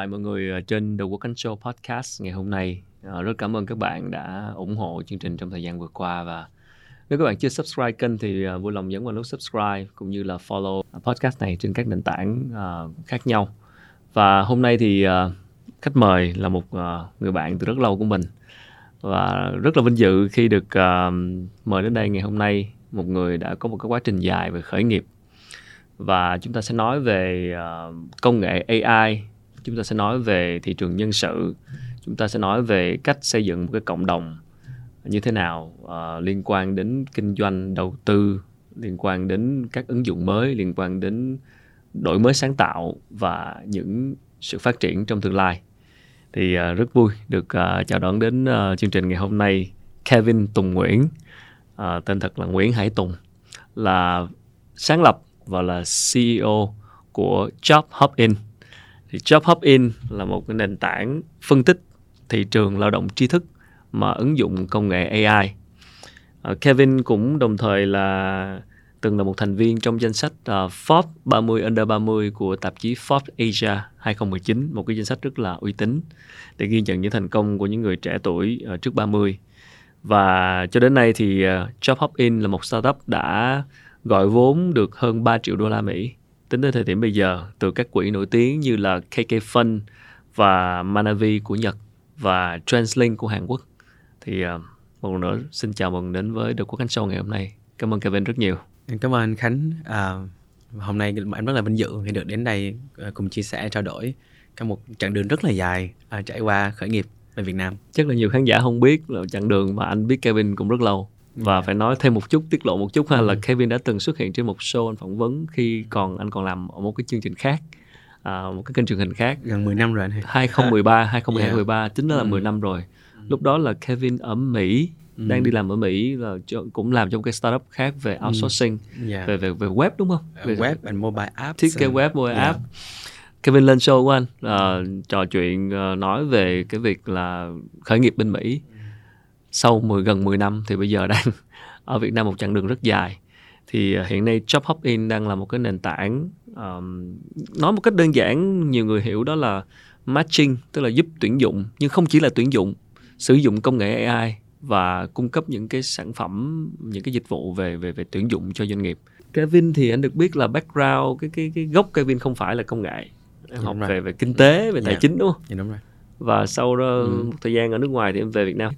lại mọi người ờ, trên The Work and Show podcast ngày hôm nay. À, rất cảm ơn các bạn đã ủng hộ chương trình trong thời gian vừa qua và nếu các bạn chưa subscribe kênh thì uh, vui lòng nhấn vào nút subscribe cũng như là follow podcast này trên các nền tảng uh, khác nhau. Và hôm nay thì uh, khách mời là một uh, người bạn từ rất lâu của mình và rất là vinh dự khi được uh, mời đến đây ngày hôm nay một người đã có một cái quá trình dài về khởi nghiệp và chúng ta sẽ nói về uh, công nghệ AI chúng ta sẽ nói về thị trường nhân sự. Chúng ta sẽ nói về cách xây dựng một cái cộng đồng như thế nào uh, liên quan đến kinh doanh đầu tư liên quan đến các ứng dụng mới liên quan đến đổi mới sáng tạo và những sự phát triển trong tương lai. Thì uh, rất vui được uh, chào đón đến uh, chương trình ngày hôm nay Kevin Tùng Nguyễn. Uh, tên thật là Nguyễn Hải Tùng là sáng lập và là CEO của Job Hop In. Thì Job Hop In là một cái nền tảng phân tích thị trường lao động tri thức mà ứng dụng công nghệ AI. Uh, à, Kevin cũng đồng thời là từng là một thành viên trong danh sách uh, Forbes 30 Under 30 của tạp chí Forbes Asia 2019, một cái danh sách rất là uy tín để ghi nhận những thành công của những người trẻ tuổi uh, trước 30. Và cho đến nay thì uh, Job Hop In là một startup đã gọi vốn được hơn 3 triệu đô la Mỹ tính đến thời điểm bây giờ từ các quỹ nổi tiếng như là KK Fund và Manavi của Nhật và Translink của Hàn Quốc. Thì uh, một lần nữa xin chào mừng đến với The Quốc Khánh Show ngày hôm nay. Cảm ơn Kevin rất nhiều. Cảm ơn anh Khánh. À, hôm nay em rất là vinh dự khi được đến đây à, cùng chia sẻ trao đổi cả một chặng đường rất là dài à, trải qua khởi nghiệp ở Việt Nam. Chắc là nhiều khán giả không biết là chặng đường mà anh biết Kevin cũng rất lâu và yeah. phải nói thêm một chút tiết lộ một chút ha ừ. là Kevin đã từng xuất hiện trên một show anh phỏng vấn khi còn anh còn làm ở một cái chương trình khác à, một cái kênh truyền hình khác gần 10 năm rồi anh 2013 2012 yeah. 13 chính là ừ. 10 năm rồi ừ. lúc đó là Kevin ở Mỹ ừ. đang đi làm ở Mỹ là cũng làm trong cái startup khác về ừ. outsourcing ừ. yeah. về về về web đúng không? Về web and mobile app. Thiết kế web mobile yeah. app. Kevin lên show của anh uh, trò chuyện uh, nói về cái việc là khởi nghiệp bên Mỹ sau 10 gần 10 năm thì bây giờ đang ở Việt Nam một chặng đường rất dài thì uh, hiện nay Job Hop In đang là một cái nền tảng um, nói một cách đơn giản nhiều người hiểu đó là matching tức là giúp tuyển dụng nhưng không chỉ là tuyển dụng sử dụng công nghệ AI và cung cấp những cái sản phẩm những cái dịch vụ về về về tuyển dụng cho doanh nghiệp Kevin thì anh được biết là background cái cái cái gốc Kevin không phải là công nghệ em học về về kinh tế về tài yeah. Dạ. chính đúng không? Yeah, dạ, đúng rồi. Và sau đó ừ. một thời gian ở nước ngoài thì em về Việt Nam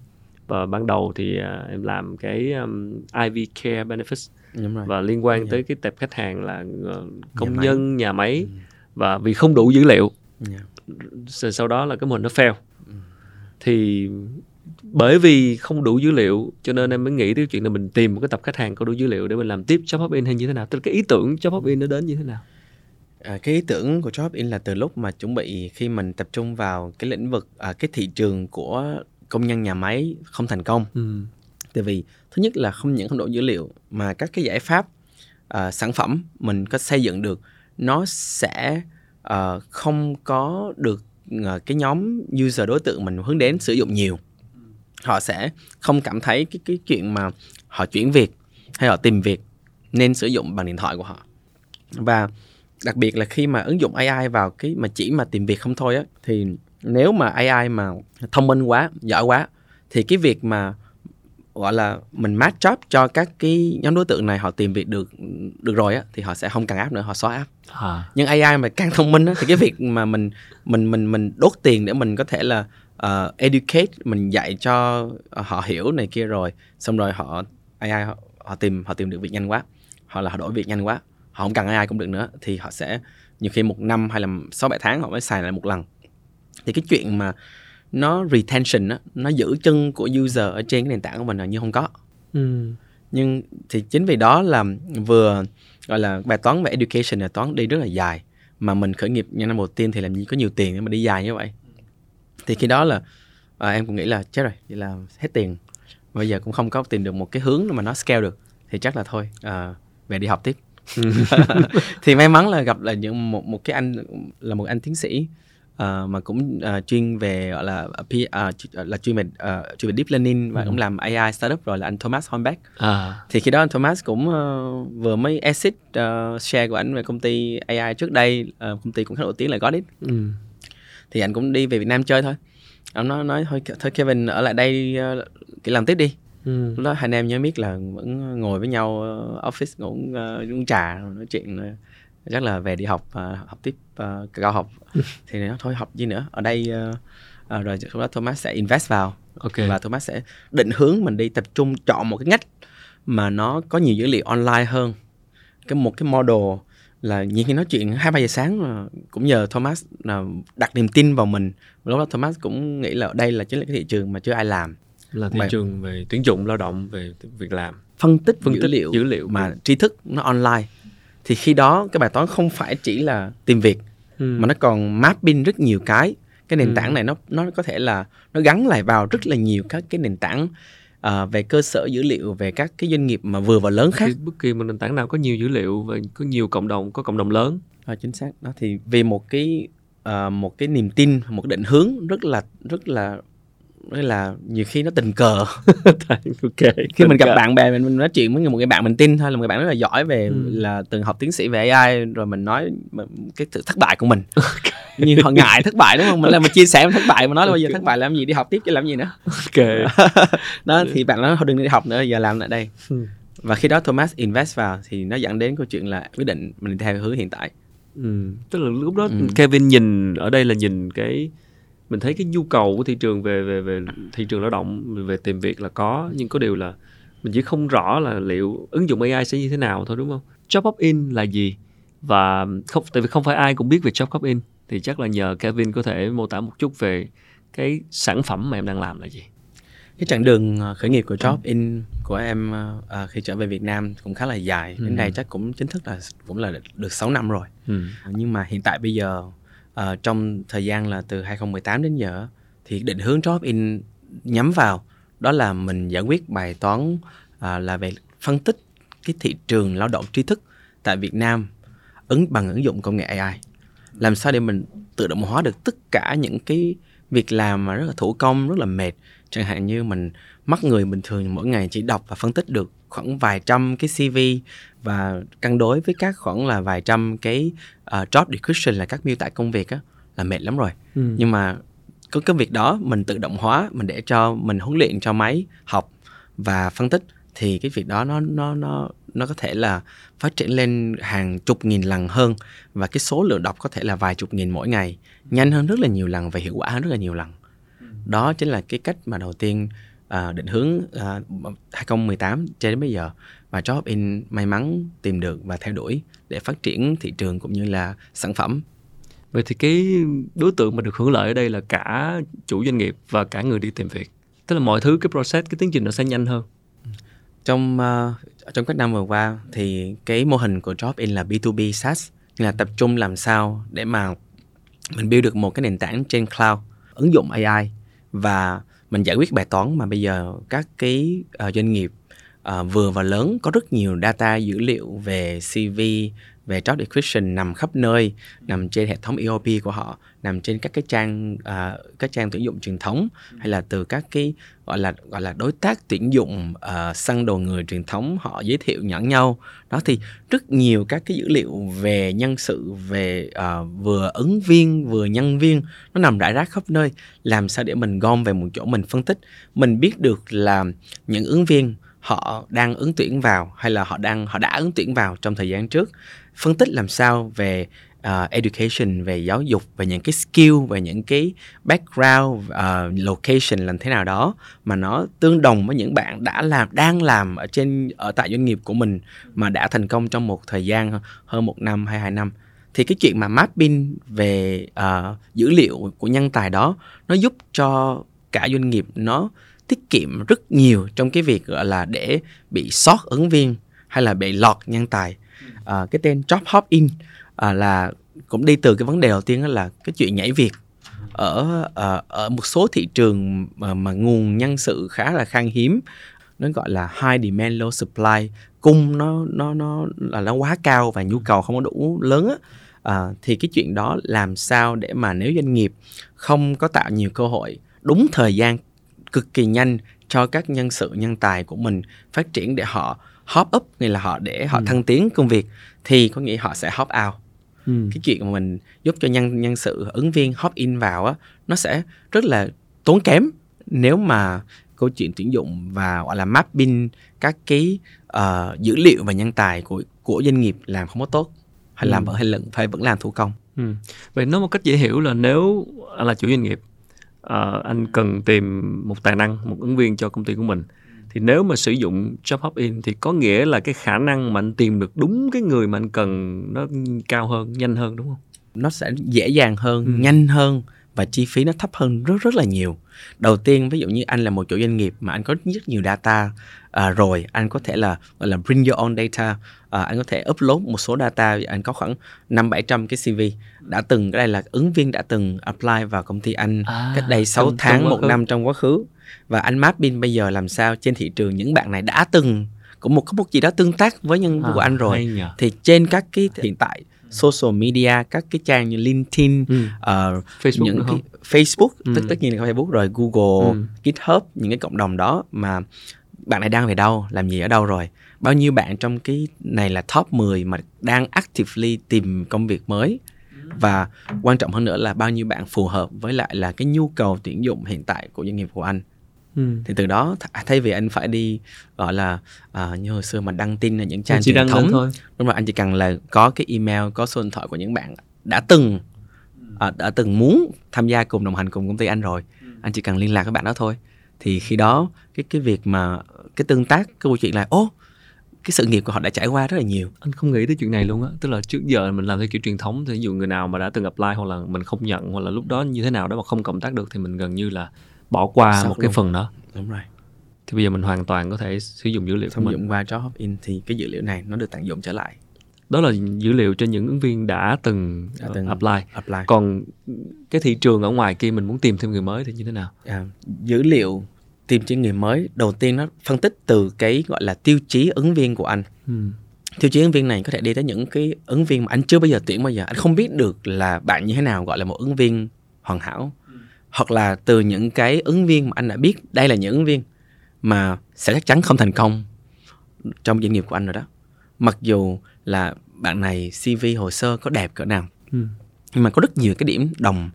và ban đầu thì uh, em làm cái um, IV Care Benefits Đúng rồi. và liên quan Đúng tới cái tệp khách hàng là uh, công nhà nhân máy. nhà máy ừ. và vì không đủ dữ liệu yeah. sau đó là cái mô hình nó fail ừ. thì bởi vì không đủ dữ liệu cho nên em mới nghĩ tới chuyện là mình tìm một cái tập khách hàng có đủ dữ liệu để mình làm tiếp job hop in hay như thế nào tức là cái ý tưởng job hop in nó đến như thế nào À, cái ý tưởng của job in là từ lúc mà chuẩn bị khi mình tập trung vào cái lĩnh vực à, cái thị trường của công nhân nhà máy không thành công. Ừ. tại vì thứ nhất là không những không đủ dữ liệu mà các cái giải pháp uh, sản phẩm mình có xây dựng được nó sẽ uh, không có được uh, cái nhóm user đối tượng mình hướng đến sử dụng nhiều. Họ sẽ không cảm thấy cái cái chuyện mà họ chuyển việc hay họ tìm việc nên sử dụng bằng điện thoại của họ. Và đặc biệt là khi mà ứng dụng AI vào cái mà chỉ mà tìm việc không thôi á thì nếu mà AI mà thông minh quá giỏi quá thì cái việc mà gọi là mình match job cho các cái nhóm đối tượng này họ tìm việc được được rồi á thì họ sẽ không cần áp nữa họ xóa áp à. nhưng AI mà càng thông minh á thì cái việc mà mình mình mình mình đốt tiền để mình có thể là uh, educate mình dạy cho họ hiểu này kia rồi xong rồi họ AI họ, họ tìm họ tìm được việc nhanh quá hoặc là họ đổi việc nhanh quá họ không cần AI cũng được nữa thì họ sẽ nhiều khi một năm hay là sáu bảy tháng họ mới xài lại một lần thì cái chuyện mà nó retention á nó giữ chân của user ở trên cái nền tảng của mình là như không có. Ừ. nhưng thì chính vì đó là vừa gọi là bài toán về education là toán đi rất là dài. Mà mình khởi nghiệp như năm đầu tiên thì làm gì có nhiều tiền để mà đi dài như vậy. Thì khi đó là à, em cũng nghĩ là chết rồi vậy là hết tiền. Bây giờ cũng không có tìm được một cái hướng mà nó scale được. Thì chắc là thôi à, về đi học tiếp. Thì may mắn là gặp là những một một cái anh là một anh tiến sĩ uh, mà cũng uh, chuyên về gọi là uh, là chuyên về uh, chuyên về deep learning và ừ. cũng làm AI startup rồi là anh Thomas Hornbeck. À. Thì khi đó anh Thomas cũng uh, vừa mới exit uh, share của anh về công ty AI trước đây uh, công ty cũng khá nổi tiếng là Godit. Ừ. thì anh cũng đi về Việt Nam chơi thôi ông nói nói thôi thôi Kevin ở lại đây uh, làm tiếp đi ừ. lúc đó hai anh em nhớ biết là vẫn ngồi với nhau uh, office ngủ uh, uống trà nói chuyện uh, chắc là về đi học uh, học tiếp uh, cao học. Thì nó thôi học gì nữa? Ở đây uh, uh, rồi lúc đó Thomas sẽ invest vào. Okay. và Thomas sẽ định hướng mình đi tập trung chọn một cái ngách mà nó có nhiều dữ liệu online hơn. Cái một cái model là nhiều khi nói chuyện hai ba giờ sáng cũng nhờ Thomas là đặt niềm tin vào mình. Lúc đó Thomas cũng nghĩ là đây là chính là cái thị trường mà chưa ai làm. Là thị mà, trường về tuyển dụng lao động về việc làm. phân tích phân tích dữ liệu dữ liệu mà tri thức nó online thì khi đó cái bài toán không phải chỉ là tìm việc ừ. mà nó còn mapping rất nhiều cái cái nền ừ. tảng này nó nó có thể là nó gắn lại vào rất là nhiều các cái nền tảng uh, về cơ sở dữ liệu về các cái doanh nghiệp mà vừa và lớn khác bất kỳ một nền tảng nào có nhiều dữ liệu và có nhiều cộng đồng có cộng đồng lớn à, chính xác đó thì vì một cái uh, một cái niềm tin một định hướng rất là rất là đây là nhiều khi nó tình cờ ok khi mình gặp cờ. bạn bè mình, mình nói chuyện với một người bạn mình tin thôi là một người bạn rất là giỏi về ừ. là từng học tiến sĩ về AI rồi mình nói cái sự thất bại của mình okay. như họ ngại thất bại đúng không mình là mình chia sẻ thất bại mà nói là bây giờ thất bại làm gì đi học tiếp chứ làm gì nữa ok đó thì bạn nói thôi đừng đi học nữa giờ làm lại đây ừ. và khi đó Thomas invest vào thì nó dẫn đến câu chuyện là quyết định mình theo hướng hiện tại ừ. tức là lúc đó ừ. Kevin nhìn ở đây là nhìn cái mình thấy cái nhu cầu của thị trường về về về thị trường lao động về tìm việc là có nhưng có điều là mình chỉ không rõ là liệu ứng dụng AI sẽ như thế nào thôi đúng không? Job up in là gì? Và không tại vì không phải ai cũng biết về job up in thì chắc là nhờ Kevin có thể mô tả một chút về cái sản phẩm mà em đang làm là gì? Cái chặng đường ờ, khởi nghiệp của Job In của em uh, khi trở về Việt Nam cũng khá là dài. Ừ. Đến đây chắc cũng chính thức là cũng là được 6 năm rồi. Ừ. Nhưng mà hiện tại bây giờ uh, trong thời gian là từ 2018 đến giờ thì định hướng Job In nhắm vào đó là mình giải quyết bài toán uh, là về phân tích cái thị trường lao động tri thức tại Việt Nam ứng bằng ứng dụng công nghệ AI làm sao để mình tự động hóa được tất cả những cái việc làm mà rất là thủ công rất là mệt. Chẳng hạn như mình mắt người bình thường mỗi ngày chỉ đọc và phân tích được khoảng vài trăm cái CV và cân đối với các khoảng là vài trăm cái uh, job description là các miêu tả công việc á là mệt lắm rồi ừ. nhưng mà có cái việc đó mình tự động hóa mình để cho mình huấn luyện cho máy học và phân tích thì cái việc đó nó nó nó nó có thể là phát triển lên hàng chục nghìn lần hơn và cái số lượng đọc có thể là vài chục nghìn mỗi ngày nhanh hơn rất là nhiều lần và hiệu quả hơn rất là nhiều lần ừ. đó chính là cái cách mà đầu tiên uh, định hướng uh, 2018 cho đến bây giờ và Job In may mắn tìm được và theo đuổi để phát triển thị trường cũng như là sản phẩm. Vậy thì cái đối tượng mà được hưởng lợi ở đây là cả chủ doanh nghiệp và cả người đi tìm việc. Tức là mọi thứ cái process cái tiến trình nó sẽ nhanh hơn. Trong uh, trong các năm vừa qua thì cái mô hình của Job In là B2B SaaS là tập trung làm sao để mà mình build được một cái nền tảng trên cloud ứng dụng AI và mình giải quyết bài toán mà bây giờ các cái uh, doanh nghiệp uh, vừa và lớn có rất nhiều data dữ liệu về CV về job description nằm khắp nơi nằm trên hệ thống EOP của họ nằm trên các cái trang uh, các trang tuyển dụng truyền thống hay là từ các cái gọi là gọi là đối tác tuyển dụng uh, săn đồ người truyền thống họ giới thiệu nhẫn nhau. Đó thì rất nhiều các cái dữ liệu về nhân sự về uh, vừa ứng viên vừa nhân viên nó nằm rải rác khắp nơi. Làm sao để mình gom về một chỗ mình phân tích? Mình biết được là những ứng viên họ đang ứng tuyển vào hay là họ đang họ đã ứng tuyển vào trong thời gian trước phân tích làm sao về uh, education về giáo dục về những cái skill về những cái background uh, location làm thế nào đó mà nó tương đồng với những bạn đã làm đang làm ở trên ở tại doanh nghiệp của mình mà đã thành công trong một thời gian hơn một năm hay hai năm. Thì cái chuyện mà mapping về uh, dữ liệu của nhân tài đó nó giúp cho cả doanh nghiệp nó tiết kiệm rất nhiều trong cái việc gọi là để bị sót ứng viên hay là bị lọt nhân tài à, cái tên job hop in à, là cũng đi từ cái vấn đề đầu tiên đó là cái chuyện nhảy việc ở ở, ở một số thị trường mà, mà nguồn nhân sự khá là khan hiếm. Nó gọi là high demand low supply. Cung nó nó nó là nó quá cao và nhu cầu không có đủ lớn á. À, thì cái chuyện đó làm sao để mà nếu doanh nghiệp không có tạo nhiều cơ hội đúng thời gian cực kỳ nhanh cho các nhân sự nhân tài của mình phát triển để họ hop up nghĩa là họ để họ ừ. thăng tiến công việc thì có nghĩa họ sẽ hop out ừ. cái chuyện mà mình giúp cho nhân nhân sự ứng viên hop in vào á nó sẽ rất là tốn kém nếu mà câu chuyện tuyển dụng và gọi là mapping các cái uh, dữ liệu và nhân tài của của doanh nghiệp làm không có tốt hay ừ. làm vẫn hay lận phải vẫn làm thủ công ừ. vậy nói một cách dễ hiểu là nếu anh là chủ doanh nghiệp uh, anh cần tìm một tài năng một ứng viên cho công ty của mình thì nếu mà sử dụng job hop in thì có nghĩa là cái khả năng mà anh tìm được đúng cái người mà anh cần nó cao hơn nhanh hơn đúng không? Nó sẽ dễ dàng hơn ừ. nhanh hơn và chi phí nó thấp hơn rất rất là nhiều. Đầu tiên ví dụ như anh là một chủ doanh nghiệp mà anh có rất nhiều data à, rồi anh có thể là gọi là bring your own data à, anh có thể upload một số data anh có khoảng năm bảy trăm cái cv đã từng cái đây là ứng viên đã từng apply vào công ty anh à, cách đây 6 tháng một năm trong quá khứ và anh mapping bây giờ làm sao trên thị trường những bạn này đã từng cũng một có một gì đó tương tác với nhân à, của anh rồi thì trên các cái hiện tại social media các cái trang như LinkedIn, ừ. uh, Facebook những cái Facebook ừ. tất tất nhiên là Facebook rồi Google, ừ. GitHub những cái cộng đồng đó mà bạn này đang về đâu, làm gì ở đâu rồi. Bao nhiêu bạn trong cái này là top 10 mà đang actively tìm công việc mới và quan trọng hơn nữa là bao nhiêu bạn phù hợp với lại là cái nhu cầu tuyển dụng hiện tại của doanh nghiệp của anh Ừ. thì từ đó thay vì anh phải đi gọi là uh, như hồi xưa mà đăng tin ở những trang truyền thống thôi. đúng rồi anh chỉ cần là có cái email có số điện thoại của những bạn đã từng uh, đã từng muốn tham gia cùng đồng hành cùng công ty anh rồi ừ. anh chỉ cần liên lạc với bạn đó thôi thì khi đó cái cái việc mà cái tương tác cái câu chuyện là ô cái sự nghiệp của họ đã trải qua rất là nhiều anh không nghĩ tới chuyện này luôn á tức là trước giờ mình làm theo kiểu truyền thống thì ví dụ người nào mà đã từng apply hoặc là mình không nhận hoặc là lúc đó như thế nào đó mà không cộng tác được thì mình gần như là bỏ qua Sắp một cái phần đó. Đúng rồi. Thì bây giờ mình hoàn toàn có thể sử dụng dữ liệu sử dụng qua job in thì cái dữ liệu này nó được tận dụng trở lại. Đó là dữ liệu cho những ứng viên đã từng, đã từng apply. apply. Còn cái thị trường ở ngoài kia mình muốn tìm thêm người mới thì như thế nào? À, dữ liệu tìm kiếm người mới đầu tiên nó phân tích từ cái gọi là tiêu chí ứng viên của anh. Ừ. tiêu chí ứng viên này có thể đi tới những cái ứng viên mà anh chưa bao giờ tuyển bao giờ. Anh không biết được là bạn như thế nào gọi là một ứng viên hoàn hảo hoặc là từ những cái ứng viên mà anh đã biết đây là những ứng viên mà sẽ chắc chắn không thành công trong doanh nghiệp của anh rồi đó mặc dù là bạn này cv hồ sơ có đẹp cỡ nào ừ. nhưng mà có rất nhiều cái điểm đồng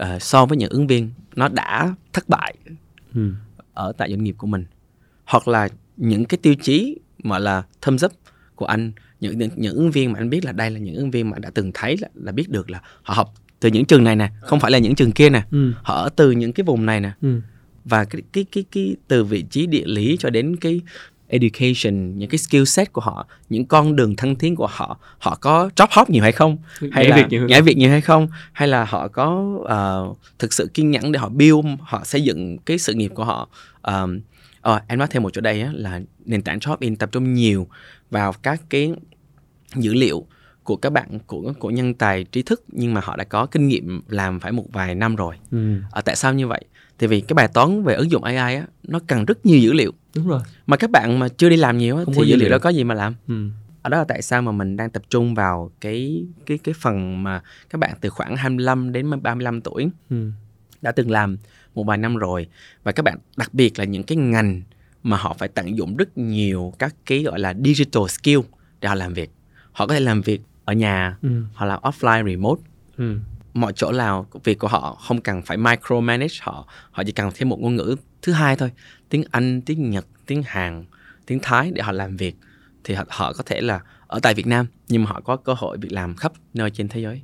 uh, so với những ứng viên nó đã thất bại ừ. ở tại doanh nghiệp của mình hoặc là những cái tiêu chí mà là thâm dấp của anh những, những những ứng viên mà anh biết là đây là những ứng viên mà đã từng thấy là, là biết được là họ học từ những trường này nè không phải là những trường kia nè. Ừ. họ ở từ những cái vùng này nè. Ừ. và cái, cái cái cái từ vị trí địa lý cho đến cái education những cái skill set của họ những con đường thăng tiến của họ họ có job hop nhiều hay không? Hay nhảy là việc nhảy việc nhiều hay không? Hay là họ có uh, thực sự kiên nhẫn để họ build họ xây dựng cái sự nghiệp của họ? Um, uh, em nói thêm một chỗ đây á, là nền tảng job in tập trung nhiều vào các cái dữ liệu của các bạn của của nhân tài trí thức nhưng mà họ đã có kinh nghiệm làm phải một vài năm rồi. Ừ. À, tại sao như vậy? Thì vì cái bài toán về ứng dụng AI á nó cần rất nhiều dữ liệu. Đúng rồi. Mà các bạn mà chưa đi làm nhiều á, thì dữ liệu, liệu đó có gì mà làm? Ừ. Ở đó là tại sao mà mình đang tập trung vào cái cái cái phần mà các bạn từ khoảng 25 đến 35 tuổi ừ. đã từng làm một vài năm rồi và các bạn đặc biệt là những cái ngành mà họ phải tận dụng rất nhiều các cái gọi là digital skill để họ làm việc họ có thể làm việc ở nhà ừ. hoặc là offline remote ừ. mọi chỗ nào việc của họ không cần phải micromanage họ họ chỉ cần thêm một ngôn ngữ thứ hai thôi tiếng anh tiếng nhật tiếng hàn tiếng thái để họ làm việc thì họ, họ có thể là ở tại việt nam nhưng mà họ có cơ hội việc làm khắp nơi trên thế giới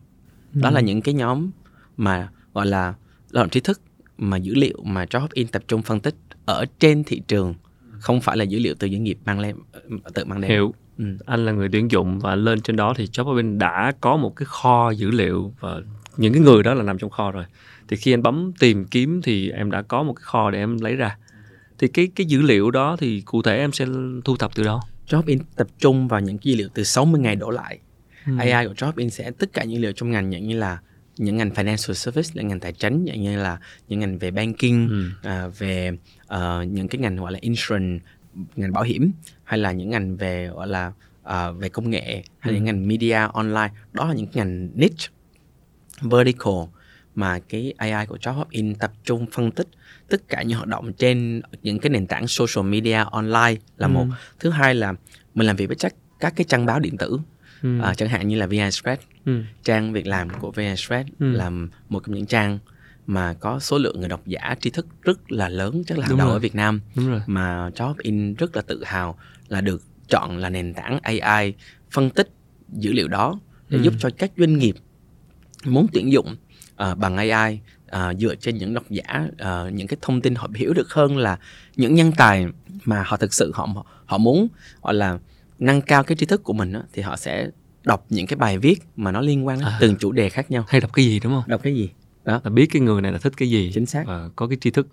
ừ. đó là những cái nhóm mà gọi là lao động trí thức mà dữ liệu mà Job In tập trung phân tích ở trên thị trường không phải là dữ liệu từ doanh nghiệp mang lên tự mang đến hiểu Ừ. anh là người tuyển dụng và lên trên đó thì Jobs đã có một cái kho dữ liệu và những cái người đó là nằm trong kho rồi thì khi anh bấm tìm kiếm thì em đã có một cái kho để em lấy ra thì cái cái dữ liệu đó thì cụ thể em sẽ thu thập từ đâu Jobin tập trung vào những dữ liệu từ 60 ngày đổ lại ừ. AI của Jobin sẽ tất cả những dữ liệu trong ngành như là những ngành financial service là ngành tài chính như là những ngành về banking ừ. à, về uh, những cái ngành gọi là insurance ngành bảo hiểm hay là những ngành về gọi là uh, về công nghệ hay ừ. những ngành media online đó là những ngành niche vertical mà cái AI của Job In tập trung phân tích tất cả những hoạt động trên những cái nền tảng social media online là ừ. một thứ hai là mình làm việc với chắc các cái trang báo điện tử ừ. à, chẳng hạn như là VN Express ừ. trang việc làm của VN Express ừ. là một trong những trang mà có số lượng người độc giả tri thức rất là lớn chắc là hàng đầu ở Việt Nam. Đúng rồi. mà Job In rất là tự hào là được chọn là nền tảng AI phân tích dữ liệu đó để ừ. giúp cho các doanh nghiệp muốn tuyển dụng uh, bằng AI uh, dựa trên những độc giả uh, những cái thông tin họ hiểu được hơn là những nhân tài mà họ thực sự họ họ muốn gọi là nâng cao cái tri thức của mình đó, thì họ sẽ đọc những cái bài viết mà nó liên quan đến à, từng chủ đề khác nhau. Hay đọc cái gì đúng không? Đọc cái gì đó là biết cái người này là thích cái gì chính xác. và có cái tri thức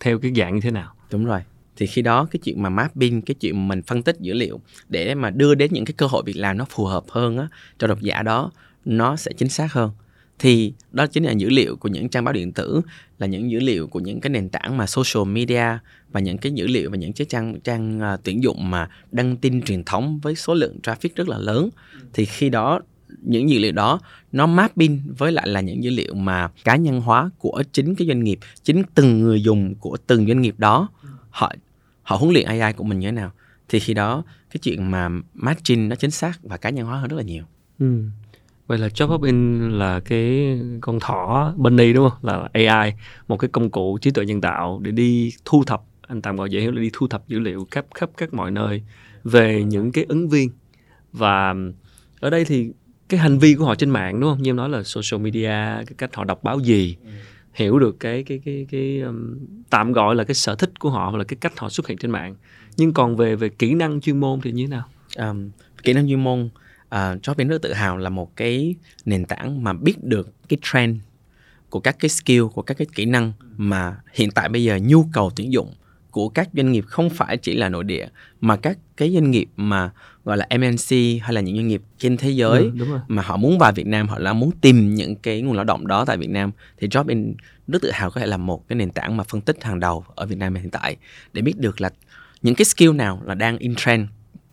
theo cái dạng như thế nào. Đúng rồi. Thì khi đó cái chuyện mà mapping cái chuyện mình phân tích dữ liệu để mà đưa đến những cái cơ hội việc làm nó phù hợp hơn á cho độc giả đó nó sẽ chính xác hơn. Thì đó chính là dữ liệu của những trang báo điện tử là những dữ liệu của những cái nền tảng mà social media và những cái dữ liệu và những cái trang trang uh, tuyển dụng mà đăng tin truyền thống với số lượng traffic rất là lớn. Thì khi đó những dữ liệu đó nó mapping với lại là những dữ liệu mà cá nhân hóa của chính cái doanh nghiệp chính từng người dùng của từng doanh nghiệp đó họ họ huấn luyện AI của mình như thế nào thì khi đó cái chuyện mà matching nó chính xác và cá nhân hóa hơn rất là nhiều. Ừ. Vậy là Job Hub In là cái con thỏ Bunny đúng không? Là AI, một cái công cụ trí tuệ nhân tạo để đi thu thập, anh tạm gọi dễ hiểu là đi thu thập dữ liệu khắp khắp các mọi nơi về những cái ứng viên. Và ở đây thì cái hành vi của họ trên mạng đúng không? Như em nói là social media, cái cách họ đọc báo gì, hiểu được cái cái cái cái um, tạm gọi là cái sở thích của họ hoặc là cái cách họ xuất hiện trên mạng. Nhưng còn về về kỹ năng chuyên môn thì như thế nào? Um, kỹ năng chuyên môn uh, Job rất tự hào là một cái nền tảng mà biết được cái trend của các cái skill của các cái kỹ năng mà hiện tại bây giờ nhu cầu tuyển dụng của các doanh nghiệp không phải chỉ là nội địa mà các cái doanh nghiệp mà gọi là MNC hay là những doanh nghiệp trên thế giới ừ, đúng rồi. mà họ muốn vào Việt Nam họ là muốn tìm những cái nguồn lao động đó tại Việt Nam thì Jobin rất tự hào có thể là một cái nền tảng mà phân tích hàng đầu ở Việt Nam hiện tại để biết được là những cái skill nào là đang in trend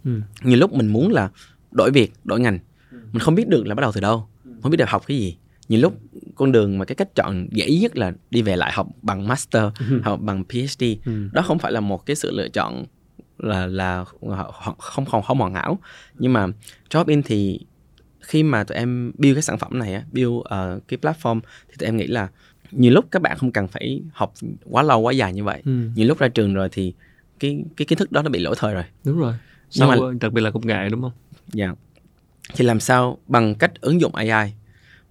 ừ. như lúc mình muốn là đổi việc đổi ngành mình không biết được là bắt đầu từ đâu không biết được học cái gì nhiều lúc con đường mà cái cách chọn dễ nhất là đi về lại học bằng master ừ. học bằng phd ừ. đó không phải là một cái sự lựa chọn là là không không không hoàn hảo. Nhưng mà job in thì khi mà tụi em build cái sản phẩm này á build uh, cái platform thì tụi em nghĩ là nhiều lúc các bạn không cần phải học quá lâu quá dài như vậy. Ừ. nhiều lúc ra trường rồi thì cái cái kiến thức đó nó bị lỗi thời rồi. Đúng rồi. Sau, nhưng mà đặc biệt là công nghệ đúng không? Dạ. Yeah. thì làm sao bằng cách ứng dụng AI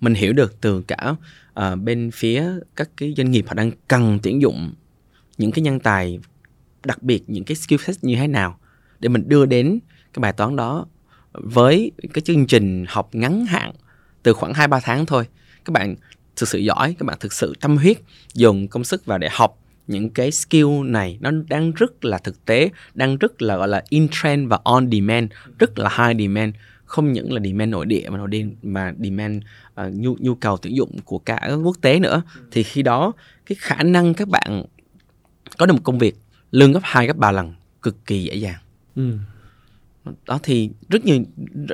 mình hiểu được từ cả uh, bên phía các cái doanh nghiệp họ đang cần tuyển dụng những cái nhân tài đặc biệt những cái skill set như thế nào để mình đưa đến cái bài toán đó với cái chương trình học ngắn hạn từ khoảng 2 3 tháng thôi. Các bạn thực sự giỏi, các bạn thực sự tâm huyết dùng công sức vào để học những cái skill này. Nó đang rất là thực tế, đang rất là gọi là in trend và on demand, rất là high demand. Không những là demand nội địa mà nội địa mà demand uh, nhu nhu cầu tuyển dụng của cả quốc tế nữa. Thì khi đó cái khả năng các bạn có được một công việc lương gấp 2 gấp 3 lần cực kỳ dễ dàng. Ừ. đó thì rất nhiều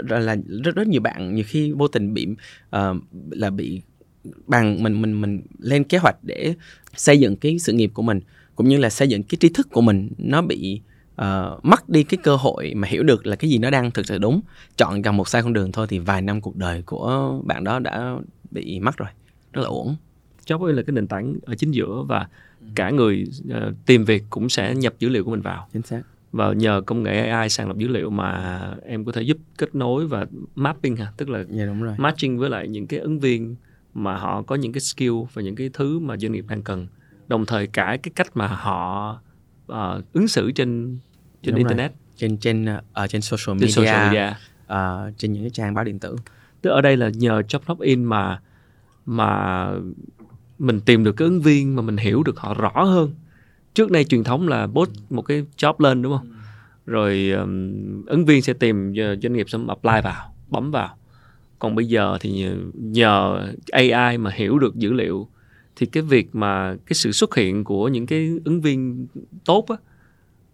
là rất rất nhiều bạn nhiều khi vô tình bị uh, là bị bằng mình mình mình lên kế hoạch để xây dựng cái sự nghiệp của mình cũng như là xây dựng cái trí thức của mình nó bị uh, mất đi cái cơ hội mà hiểu được là cái gì nó đang thực sự đúng. Chọn gần một sai con đường thôi thì vài năm cuộc đời của bạn đó đã bị mất rồi rất là uổng Job là cái nền tảng ở chính giữa và cả người uh, tìm việc cũng sẽ nhập dữ liệu của mình vào. Chính xác. Và nhờ công nghệ AI sàng lọc dữ liệu mà em có thể giúp kết nối và mapping ha tức là dạ, đúng rồi. matching với lại những cái ứng viên mà họ có những cái skill và những cái thứ mà doanh nghiệp đang cần. Đồng thời cả cái cách mà họ uh, ứng xử trên trên Đúng internet. Rồi. trên trên ở uh, trên social media, trên, social media. Uh, trên những cái trang báo điện tử. Tức ở đây là nhờ job login mà mà mình tìm được cái ứng viên mà mình hiểu được họ rõ hơn. Trước đây truyền thống là post một cái job lên đúng không? Rồi um, ứng viên sẽ tìm doanh nghiệp sẽ apply vào bấm vào. Còn bây giờ thì nhờ, nhờ AI mà hiểu được dữ liệu thì cái việc mà cái sự xuất hiện của những cái ứng viên tốt á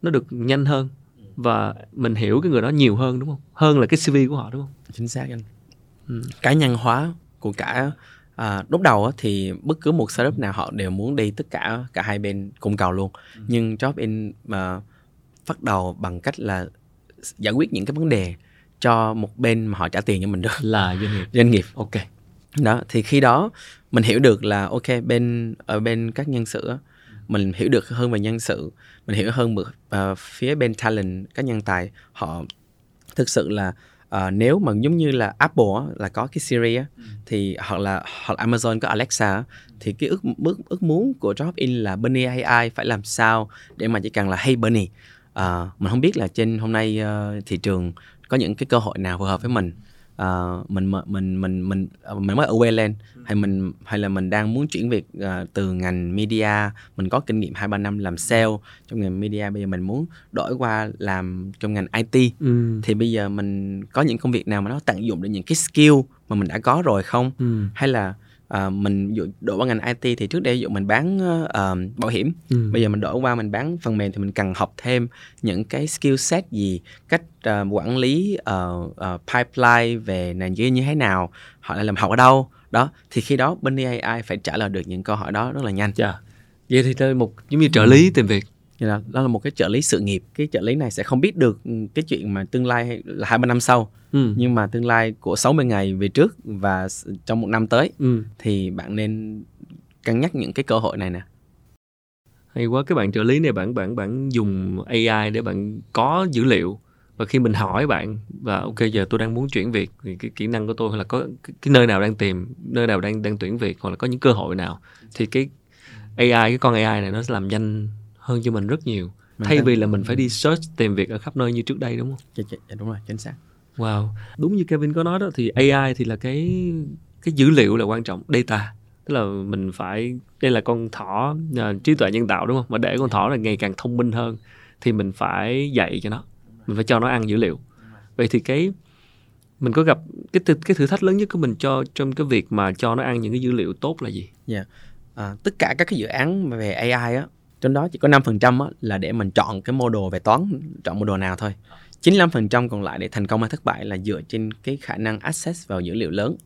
nó được nhanh hơn và mình hiểu cái người đó nhiều hơn đúng không? Hơn là cái cv của họ đúng không? Chính xác anh. Ừ. cá nhân hóa của cả à, lúc đầu thì bất cứ một startup nào họ đều muốn đi tất cả cả hai bên cùng cầu luôn. Ừ. nhưng job in mà bắt đầu bằng cách là giải quyết những cái vấn đề cho một bên mà họ trả tiền cho mình được. Là doanh nghiệp. Doanh nghiệp. Ok. Đó thì khi đó mình hiểu được là ok bên ở bên các nhân sự á, mình hiểu được hơn về nhân sự mình hiểu hơn được uh, phía bên talent các nhân tài họ thực sự là uh, nếu mà giống như là Apple á, là có cái Siri á, ừ. thì hoặc là hoặc là Amazon có Alexa á, thì cái ước ước ước muốn của Drop In là Bunny AI phải làm sao để mà chỉ cần là Hey Bunny uh, mình không biết là trên hôm nay uh, thị trường có những cái cơ hội nào phù hợp với mình uh, mình mình mình mình mình mới ở lên. Hay mình hay là mình đang muốn chuyển việc uh, từ ngành media. Mình có kinh nghiệm hai ba năm làm sale trong ngành media. Bây giờ mình muốn đổi qua làm trong ngành IT ừ. thì bây giờ mình có những công việc nào mà nó tận dụng được những cái skill mà mình đã có rồi không? Ừ. hay là uh, mình dụ đổi qua ngành IT thì trước đây dụ mình bán uh, bảo hiểm ừ. bây giờ mình đổi qua mình bán phần mềm thì mình cần học thêm những cái skill set gì cách uh, quản lý uh, uh, pipeline về nền dưới như thế nào họ lại làm học ở đâu đó thì khi đó bên AI phải trả lời được những câu hỏi đó rất là nhanh. Dạ. Vậy thì đây một giống như trợ lý tìm việc là đó là một cái trợ lý sự nghiệp. Cái trợ lý này sẽ không biết được ừ, cái chuyện mà tương lai là hai ba năm sau. Ừ. nhưng mà tương lai của 60 ngày về trước và trong một năm tới ừ. thì bạn nên cân nhắc những cái cơ hội này nè. Hay quá cái bạn trợ lý này bạn bạn bạn dùng AI để bạn có dữ liệu. Và khi mình hỏi bạn và ok giờ tôi đang muốn chuyển việc thì cái kỹ năng của tôi là có cái, cái nơi nào đang tìm nơi nào đang đang tuyển việc hoặc là có những cơ hội nào. Thì cái AI cái con AI này nó sẽ làm nhanh hơn cho mình rất nhiều mình thay vì là mình phải đi search tìm việc ở khắp nơi như trước đây đúng không? Dạ, dạ, dạ đúng rồi, chính xác. Wow, đúng như Kevin có nói đó thì AI thì là cái cái dữ liệu là quan trọng, data. Tức là mình phải đây là con thỏ uh, trí tuệ nhân tạo đúng không? Mà để con thỏ là ngày càng thông minh hơn thì mình phải dạy cho nó, mình phải cho nó ăn dữ liệu. Vậy thì cái mình có gặp cái cái thử thách lớn nhất của mình cho trong cái việc mà cho nó ăn những cái dữ liệu tốt là gì? Dạ. Yeah. À, tất cả các cái dự án về AI á trong đó chỉ có 5% á, là để mình chọn cái model về toán chọn model nào thôi. 95% còn lại để thành công hay thất bại là dựa trên cái khả năng access vào dữ liệu lớn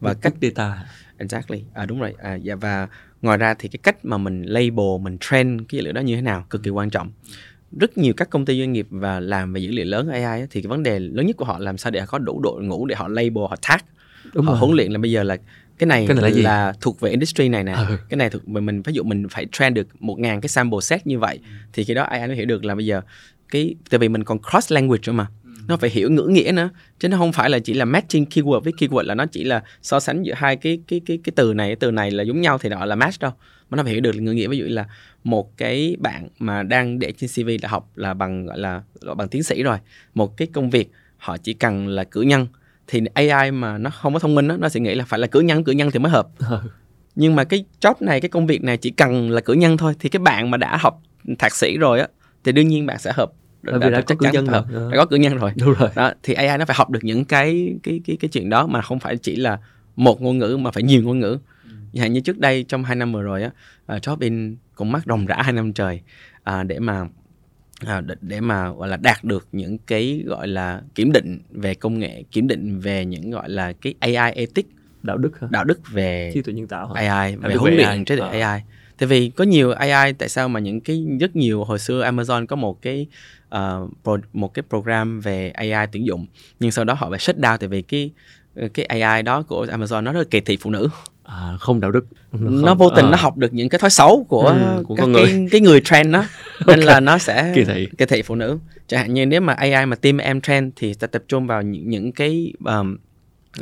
và cách data. Exactly. À, đúng rồi. À, dạ, và ngoài ra thì cái cách mà mình label mình train cái dữ liệu đó như thế nào cực kỳ quan trọng. Rất nhiều các công ty doanh nghiệp và làm về dữ liệu lớn AI thì cái vấn đề lớn nhất của họ làm sao để họ có đủ đội ngũ để họ label họ tag. Đúng họ rồi. huấn luyện là bây giờ là cái này, cái này là, gì? là thuộc về industry này nè ừ. cái này thuộc mình mình ví dụ mình phải train được một ngàn cái sample set như vậy ừ. thì khi đó ai nó hiểu được là bây giờ cái tại vì mình còn cross language nữa mà ừ. nó phải hiểu ngữ nghĩa nữa chứ nó không phải là chỉ là matching keyword với keyword là nó chỉ là so sánh giữa hai cái cái cái cái từ này cái từ này là giống nhau thì nó là match đâu mà nó phải hiểu được ngữ nghĩa ví dụ là một cái bạn mà đang để trên CV là học là bằng gọi là bằng tiến sĩ rồi một cái công việc họ chỉ cần là cử nhân thì AI mà nó không có thông minh đó, nó sẽ nghĩ là phải là cử nhân cử nhân thì mới hợp. Ừ. nhưng mà cái job này cái công việc này chỉ cần là cử nhân thôi thì cái bạn mà đã học thạc sĩ rồi á thì đương nhiên bạn sẽ hợp. Đã, đã, đã, có cử nhân rồi. đã có cử nhân rồi. Đúng rồi. Đó thì AI nó phải học được những cái cái cái cái chuyện đó mà không phải chỉ là một ngôn ngữ mà phải nhiều ngôn ngữ. Ừ. như trước đây trong hai năm vừa rồi á uh, job in cũng mắc ròng rã hai năm trời uh, để mà à, để mà gọi là đạt được những cái gọi là kiểm định về công nghệ kiểm định về những gọi là cái AI ethics đạo đức hả? đạo đức về trí tuệ nhân tạo hả? AI về huấn luyện trí tuệ à. AI tại vì có nhiều AI tại sao mà những cái rất nhiều hồi xưa Amazon có một cái uh, pro, một cái program về AI tuyển dụng nhưng sau đó họ phải shut down tại vì cái cái AI đó của Amazon nó rất là kỳ thị phụ nữ à, không đạo đức nó, không, nó vô tình à. nó học được những cái thói xấu của, ừ, của các con cái, người. cái người trend đó nên okay. là nó sẽ kỳ thị. kỳ thị phụ nữ. Chẳng hạn như nếu mà AI mà team em trend thì ta tập trung vào những, những cái um,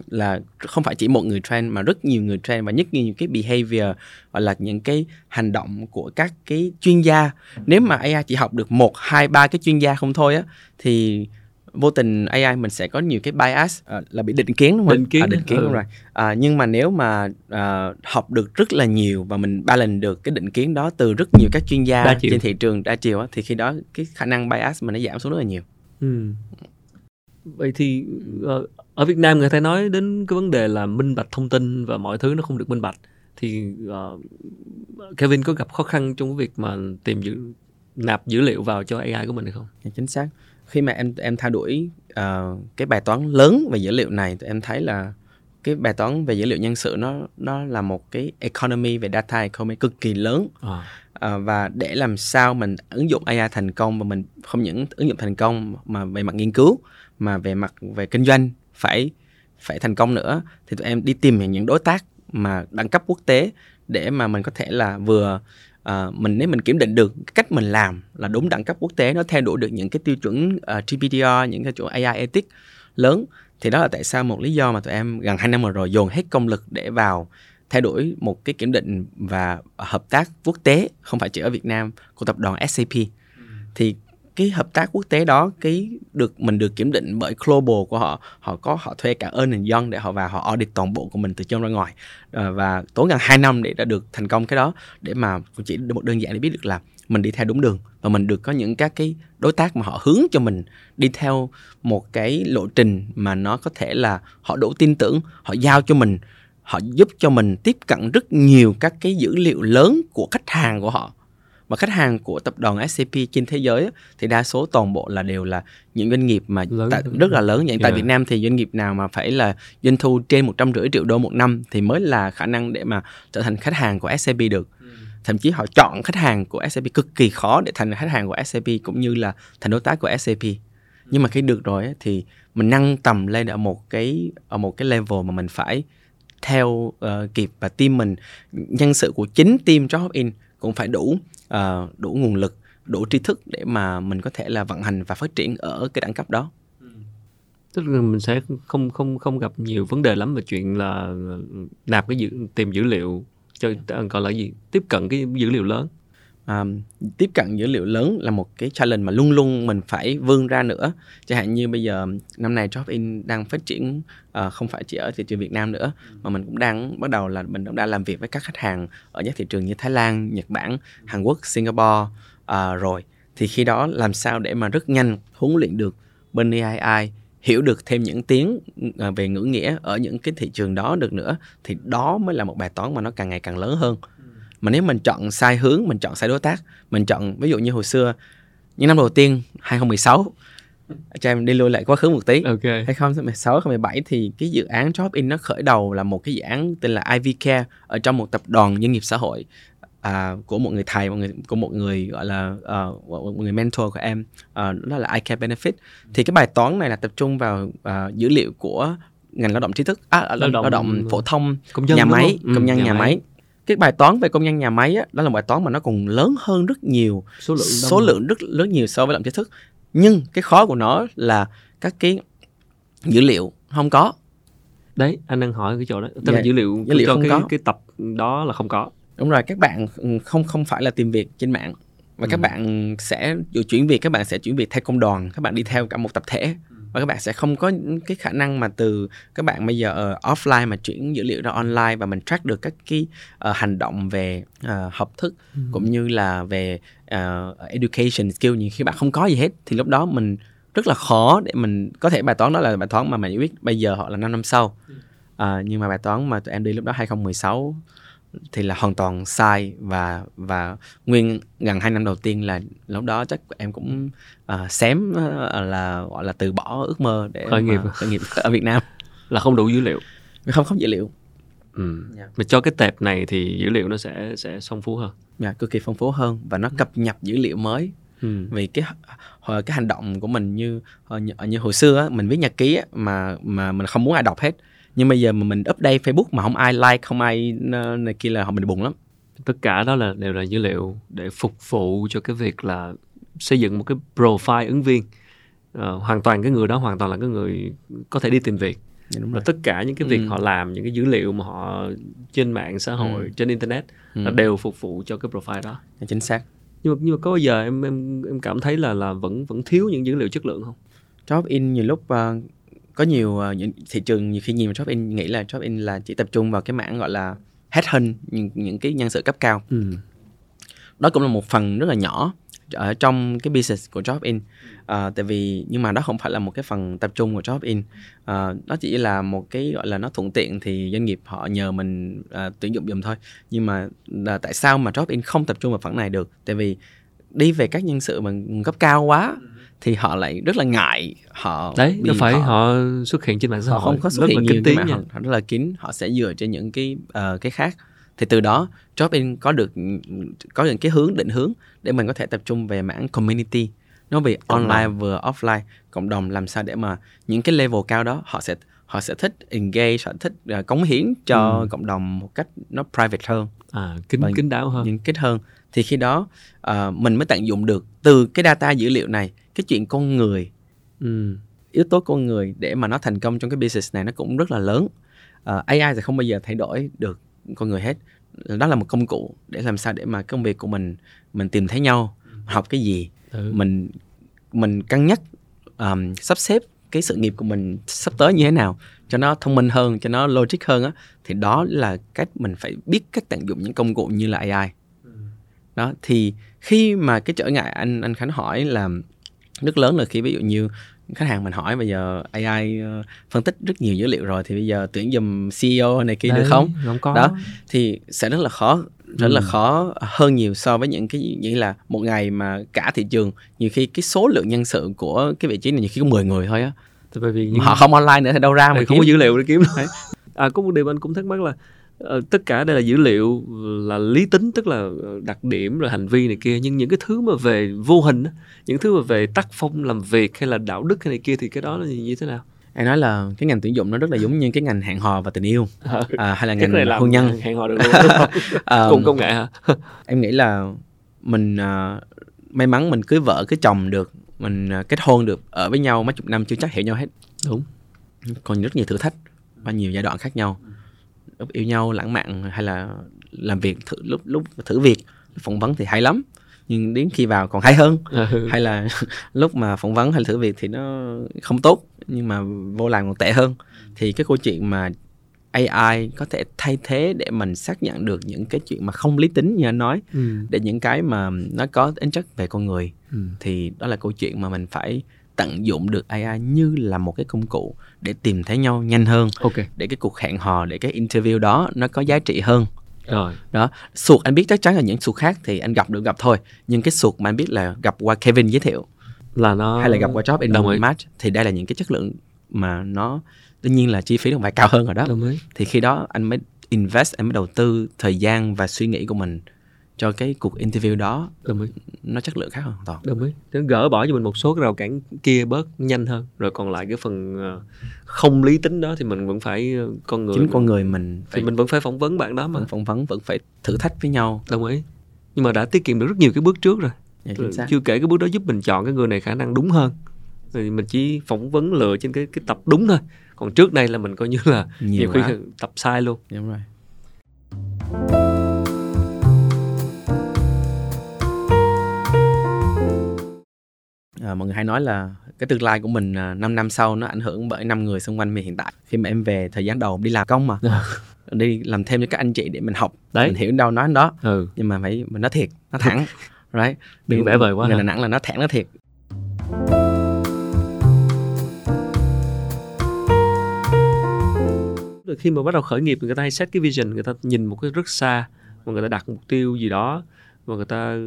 là không phải chỉ một người trend mà rất nhiều người trend và nhất nhiều những cái behavior hoặc là những cái hành động của các cái chuyên gia. Nếu mà AI chỉ học được một hai ba cái chuyên gia không thôi á thì vô tình AI mình sẽ có nhiều cái bias uh, là bị định kiến đúng không? Định kiến, à, định kiến ừ. đúng rồi. À, nhưng mà nếu mà uh, học được rất là nhiều và mình balance được cái định kiến đó từ rất nhiều các chuyên gia trên thị trường đa chiều thì khi đó cái khả năng bias mình nó giảm xuống rất là nhiều. Ừ. Vậy thì uh, ở Việt Nam người ta nói đến cái vấn đề là minh bạch thông tin và mọi thứ nó không được minh bạch thì uh, Kevin có gặp khó khăn trong cái việc mà tìm dữ nạp dữ liệu vào cho AI của mình hay không? Dạ, chính xác khi mà em em thay đổi uh, cái bài toán lớn về dữ liệu này thì em thấy là cái bài toán về dữ liệu nhân sự nó nó là một cái economy về data economy cực kỳ lớn à. Uh, và để làm sao mình ứng dụng AI thành công và mình không những ứng dụng thành công mà về mặt nghiên cứu mà về mặt về kinh doanh phải phải thành công nữa thì tụi em đi tìm những đối tác mà đẳng cấp quốc tế để mà mình có thể là vừa uh, mình nếu mình kiểm định được cái cách mình làm là đúng đẳng cấp quốc tế nó theo đuổi được những cái tiêu chuẩn uh, GPDR những cái chỗ AI ethics lớn thì đó là tại sao một lý do mà tụi em gần hai năm vừa rồi dồn hết công lực để vào thay đổi một cái kiểm định và hợp tác quốc tế không phải chỉ ở Việt Nam của tập đoàn SAP ừ. thì cái hợp tác quốc tế đó cái được mình được kiểm định bởi global của họ họ có họ thuê cả Ernst Young để họ vào họ audit toàn bộ của mình từ trong ra ngoài. À, và tốn gần 2 năm để đã được thành công cái đó để mà chỉ một đơn giản để biết được là mình đi theo đúng đường và mình được có những các cái đối tác mà họ hướng cho mình đi theo một cái lộ trình mà nó có thể là họ đủ tin tưởng họ giao cho mình họ giúp cho mình tiếp cận rất nhiều các cái dữ liệu lớn của khách hàng của họ mà khách hàng của tập đoàn SAP trên thế giới thì đa số toàn bộ là đều là những doanh nghiệp mà lớn, tại, rất là lớn. Nhưng yeah. tại Việt Nam thì doanh nghiệp nào mà phải là doanh thu trên 150 triệu đô một năm thì mới là khả năng để mà trở thành khách hàng của SAP được. Ừ. Thậm chí họ chọn khách hàng của SAP cực kỳ khó để thành khách hàng của SAP cũng như là thành đối tác của SAP nhưng mà khi được rồi thì mình nâng tầm lên ở một cái ở một cái level mà mình phải theo uh, kịp và team mình. Nhân sự của chính team job in cũng phải đủ uh, đủ nguồn lực đủ tri thức để mà mình có thể là vận hành và phát triển ở cái đẳng cấp đó. Tức là mình sẽ không không không gặp nhiều vấn đề lắm về chuyện là ờ, nạp cái dữ, tìm dữ liệu cho gọi là gì? Tiếp cận cái dữ liệu lớn à, tiếp cận dữ liệu lớn là một cái challenge mà luôn luôn mình phải vươn ra nữa. Chẳng hạn như bây giờ năm nay Jobin đang phát triển uh, không phải chỉ ở thị trường Việt Nam nữa mà mình cũng đang bắt đầu là mình cũng đã làm việc với các khách hàng ở các thị trường như Thái Lan, Nhật Bản, Hàn Quốc, Singapore uh, rồi. Thì khi đó làm sao để mà rất nhanh huấn luyện được bên AI hiểu được thêm những tiếng về ngữ nghĩa ở những cái thị trường đó được nữa thì đó mới là một bài toán mà nó càng ngày càng lớn hơn mà nếu mình chọn sai hướng mình chọn sai đối tác mình chọn ví dụ như hồi xưa những năm đầu tiên 2016 cho em đi lui lại quá khứ một tí okay. 2016 2017 thì cái dự án Job In nó khởi đầu là một cái dự án tên là IV Care ở trong một tập đoàn doanh nghiệp xã hội à, của một người thầy một người của một người gọi là uh, một người mentor của em uh, đó là iCare Benefit thì cái bài toán này là tập trung vào uh, dữ liệu của ngành lao động trí thức à, lao, động, lao động phổ thông công dân nhà máy công nhân ừ, nhà, nhà máy. máy cái bài toán về công nhân nhà máy á, đó là một bài toán mà nó còn lớn hơn rất nhiều. Số lượng số lượng rất lớn nhiều so với làm trí thức. Nhưng cái khó của nó là các cái dữ liệu không có. Đấy anh đang hỏi cái chỗ đó. Tức dạ, là dữ liệu, dữ liệu cho không cái, có. cái tập đó là không có. Đúng rồi các bạn không không phải là tìm việc trên mạng. Và ừ. các bạn sẽ dù chuyển việc các bạn sẽ chuyển việc theo công đoàn các bạn đi theo cả một tập thể. ừ và các bạn sẽ không có cái khả năng mà từ các bạn bây giờ uh, offline mà chuyển dữ liệu ra online và mình track được các cái uh, hành động về uh, học thức ừ. cũng như là về uh, education skill. Nhưng khi bạn không có gì hết thì lúc đó mình rất là khó để mình có thể bài toán đó là bài toán mà mình biết bây giờ họ là 5 năm sau. Uh, nhưng mà bài toán mà tụi em đi lúc đó 2016 thì là hoàn toàn sai và và nguyên gần hai năm đầu tiên là lúc đó chắc em cũng uh, xém uh, là gọi là từ bỏ ước mơ để khởi nghiệp khởi nghiệp ở Việt Nam là không đủ dữ liệu không không dữ liệu ừ. yeah. Dạ. mà cho cái tệp này thì dữ liệu nó sẽ sẽ phong phú hơn dạ yeah, cực kỳ phong phú hơn và nó cập nhật dữ liệu mới ừ. vì cái hồi cái hành động của mình như như, như hồi xưa á, mình viết nhật ký á, mà mà mình không muốn ai đọc hết nhưng bây giờ mà mình update Facebook mà không ai like không ai này kia là họ mình buồn lắm tất cả đó là đều là dữ liệu để phục vụ cho cái việc là xây dựng một cái profile ứng viên uh, hoàn toàn cái người đó hoàn toàn là cái người có thể đi tìm việc dạ, đúng rồi. và tất cả những cái việc ừ. họ làm những cái dữ liệu mà họ trên mạng xã hội ừ. trên internet ừ. là đều phục vụ cho cái profile đó dạ, chính xác nhưng mà nhưng mà có bao giờ em em em cảm thấy là là vẫn vẫn thiếu những dữ liệu chất lượng không job in nhiều lúc uh, có nhiều uh, những thị trường nhiều khi nhìn vào in nghĩ là in là chỉ tập trung vào cái mảng gọi là headhunt những những cái nhân sự cấp cao. Ừ. đó cũng là một phần rất là nhỏ ở trong cái business của job in uh, tại vì nhưng mà đó không phải là một cái phần tập trung của job in uh, nó chỉ là một cái gọi là nó thuận tiện thì doanh nghiệp họ nhờ mình uh, tuyển dụng dùm thôi. Nhưng mà là tại sao mà job in không tập trung vào phần này được? Tại vì đi về các nhân sự mà cấp cao quá thì họ lại rất là ngại họ đấy nó phải họ, họ xuất hiện trên mạng xã hội. không có xuất hiện nhiều cái họ, họ rất là kín họ sẽ dựa trên những cái uh, cái khác. Thì từ đó Jobin có được có những cái hướng định hướng để mình có thể tập trung về mảng community. Nó về online vừa offline cộng đồng làm sao để mà những cái level cao đó họ sẽ họ sẽ thích engage họ thích uh, cống hiến cho Ừ. cộng đồng một cách nó private hơn. À kín kín đáo hơn. những kết hơn. Thì khi đó uh, mình mới tận dụng được từ cái data dữ liệu này cái chuyện con người. Ừ. yếu tố con người để mà nó thành công trong cái business này nó cũng rất là lớn. Ờ, AI sẽ không bao giờ thay đổi được con người hết. Đó là một công cụ để làm sao để mà công việc của mình mình tìm thấy nhau học cái gì. Ừ. mình mình cân nhắc um, sắp xếp cái sự nghiệp của mình sắp tới như thế nào cho nó thông minh hơn cho nó logic hơn á thì đó là cách mình phải biết cách tận dụng những công cụ như là AI đó thì khi mà cái trở ngại anh anh Khánh hỏi là rất lớn là khi ví dụ như khách hàng mình hỏi bây giờ AI ờ, phân tích rất nhiều dữ liệu rồi thì bây giờ tuyển dùm CEO này kia được không? không có. Đó. thì sẽ rất là khó rất là Ừ. khó hơn nhiều so với những cái như là một ngày mà cả thị trường nhiều khi cái số lượng nhân sự của cái vị trí này nhiều khi có 10 người thôi á Tại bởi vì mà họ không online nữa thì đâu ra mà không có dữ liệu để kiếm đấy. À có một điều anh cũng thắc mắc là ờ, tất cả đây là dữ liệu là lý tính tức là ờ, đặc điểm rồi hành vi này kia nhưng những cái thứ mà về vô hình á, những thứ mà về tác phong làm việc hay là đạo đức hay này kia thì cái đó là như thế nào? Anh nói là cái ngành tuyển dụng nó rất là giống như cái ngành hẹn hò và tình yêu. À, hay là cái ngành hôn nhân. hẹn hò được luôn. Cùng công nghệ hả? em nghĩ là mình à, may mắn mình cưới vợ cưới chồng được mình à, kết hôn được ở với nhau mấy chục năm chưa chắc hiểu nhau hết. Đúng. còn rất nhiều thử thách và nhiều giai đoạn khác nhau. Lúc yêu nhau lãng mạn hay là làm việc thử lúc lúc thử việc phỏng vấn thì hay lắm nhưng đến khi vào còn hay hơn Ừ. hay là lúc mà phỏng vấn hay thử việc thì nó không tốt nhưng mà vô làm còn tệ hơn thì cái câu chuyện mà AI có thể thay thế để mình xác nhận được những cái chuyện mà không lý tính như anh nói Ừ. để những cái mà nó có tính chất về con người Ừ. thì đó là câu chuyện mà mình phải tận dụng được AI như là một cái công cụ để tìm thấy nhau nhanh hơn Ok. để cái cuộc hẹn hò để cái interview đó nó có giá trị hơn Rồi. đó suột anh biết chắc chắn là những suột khác thì anh gặp được gặp thôi nhưng cái suột mà anh biết là gặp qua Kevin giới thiệu Là nó hay là gặp qua job in Đồng match thì đây là những cái chất lượng mà nó tất nhiên là chi phí nó phải cao hơn rồi đó Đồng ý. thì khi đó anh mới invest anh mới đầu tư thời gian và suy nghĩ của mình cho cái cuộc interview đó Đồng ý. nó chất lượng khác hoàn toàn. Đồng ý. Nó gỡ bỏ cho mình một số cái rào cản kia bớt nhanh hơn rồi còn lại cái phần ờ, không lý tính đó thì mình vẫn phải ờ, con người chính con người mình thì phải mình vẫn phải phỏng vấn bạn đó mà. phỏng vấn vẫn phải thử thách với nhau. Đồng ý. Nhưng mà đã tiết kiệm được rất nhiều cái bước trước rồi. Dạ, chưa kể cái bước đó giúp mình chọn cái người này khả năng đúng hơn. Thì mình chỉ phỏng vấn lựa trên cái cái tập đúng thôi. Còn trước đây là mình coi như là nhiều, nhiều khi tập sai luôn. Đúng rồi À, mọi người hay nói là cái tương lai của mình à, 5 năm sau nó ảnh hưởng bởi năm người xung quanh mình hiện tại. Khi mà em về thời gian đầu đi làm công mà. Đi làm thêm cho các anh chị để mình học. Đấy. mình hiểu đâu nói đó. Ừ. Nhưng mà phải mình nói thiệt nó thẳng. Right Đừng vẽ vời quá người? Đà Nẵng là nó thẳng nó thiệt. Khi mà bắt đầu khởi nghiệp người ta hay set cái vision người ta nhìn một cái rất xa và người ta đặt mục tiêu gì đó và người ta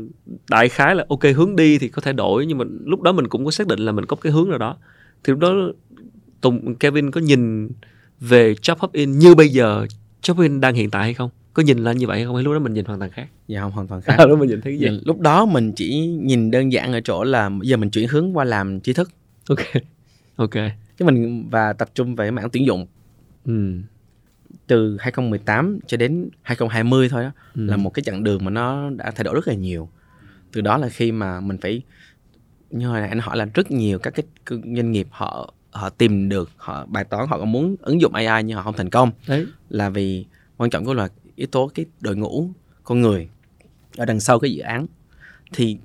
đại khái là ok hướng đi thì có thể đổi nhưng mà lúc đó mình cũng có xác định là mình có cái hướng nào đó. Thì lúc đó Tùng Kevin có nhìn về Job Hub In như bây giờ Job Hub In đang hiện tại hay không? Có nhìn lên như vậy hay không? Hay lúc đó mình nhìn hoàn toàn khác? Dạ không hoàn toàn khác. Lúc đó mình nhìn thấy cái Dạ, gì lúc đó mình chỉ nhìn đơn giản ở chỗ là giờ mình chuyển hướng qua làm trí thức. Ok. Ok. Chứ mình và tập trung về mảng tuyển dụng. Ừ. từ 2018 cho đến 2020 thôi đó Ừ. là một cái chặng đường mà nó đã thay đổi rất là nhiều. Từ đó là khi mà mình phải như hồi nãy anh hỏi là rất nhiều các cái doanh nghiệp họ họ tìm được họ bài toán họ muốn ứng dụng AI nhưng họ không thành công. Đấy. Là vì quan trọng của là yếu tố cái đội ngũ con người ở đằng sau cái dự án. Thì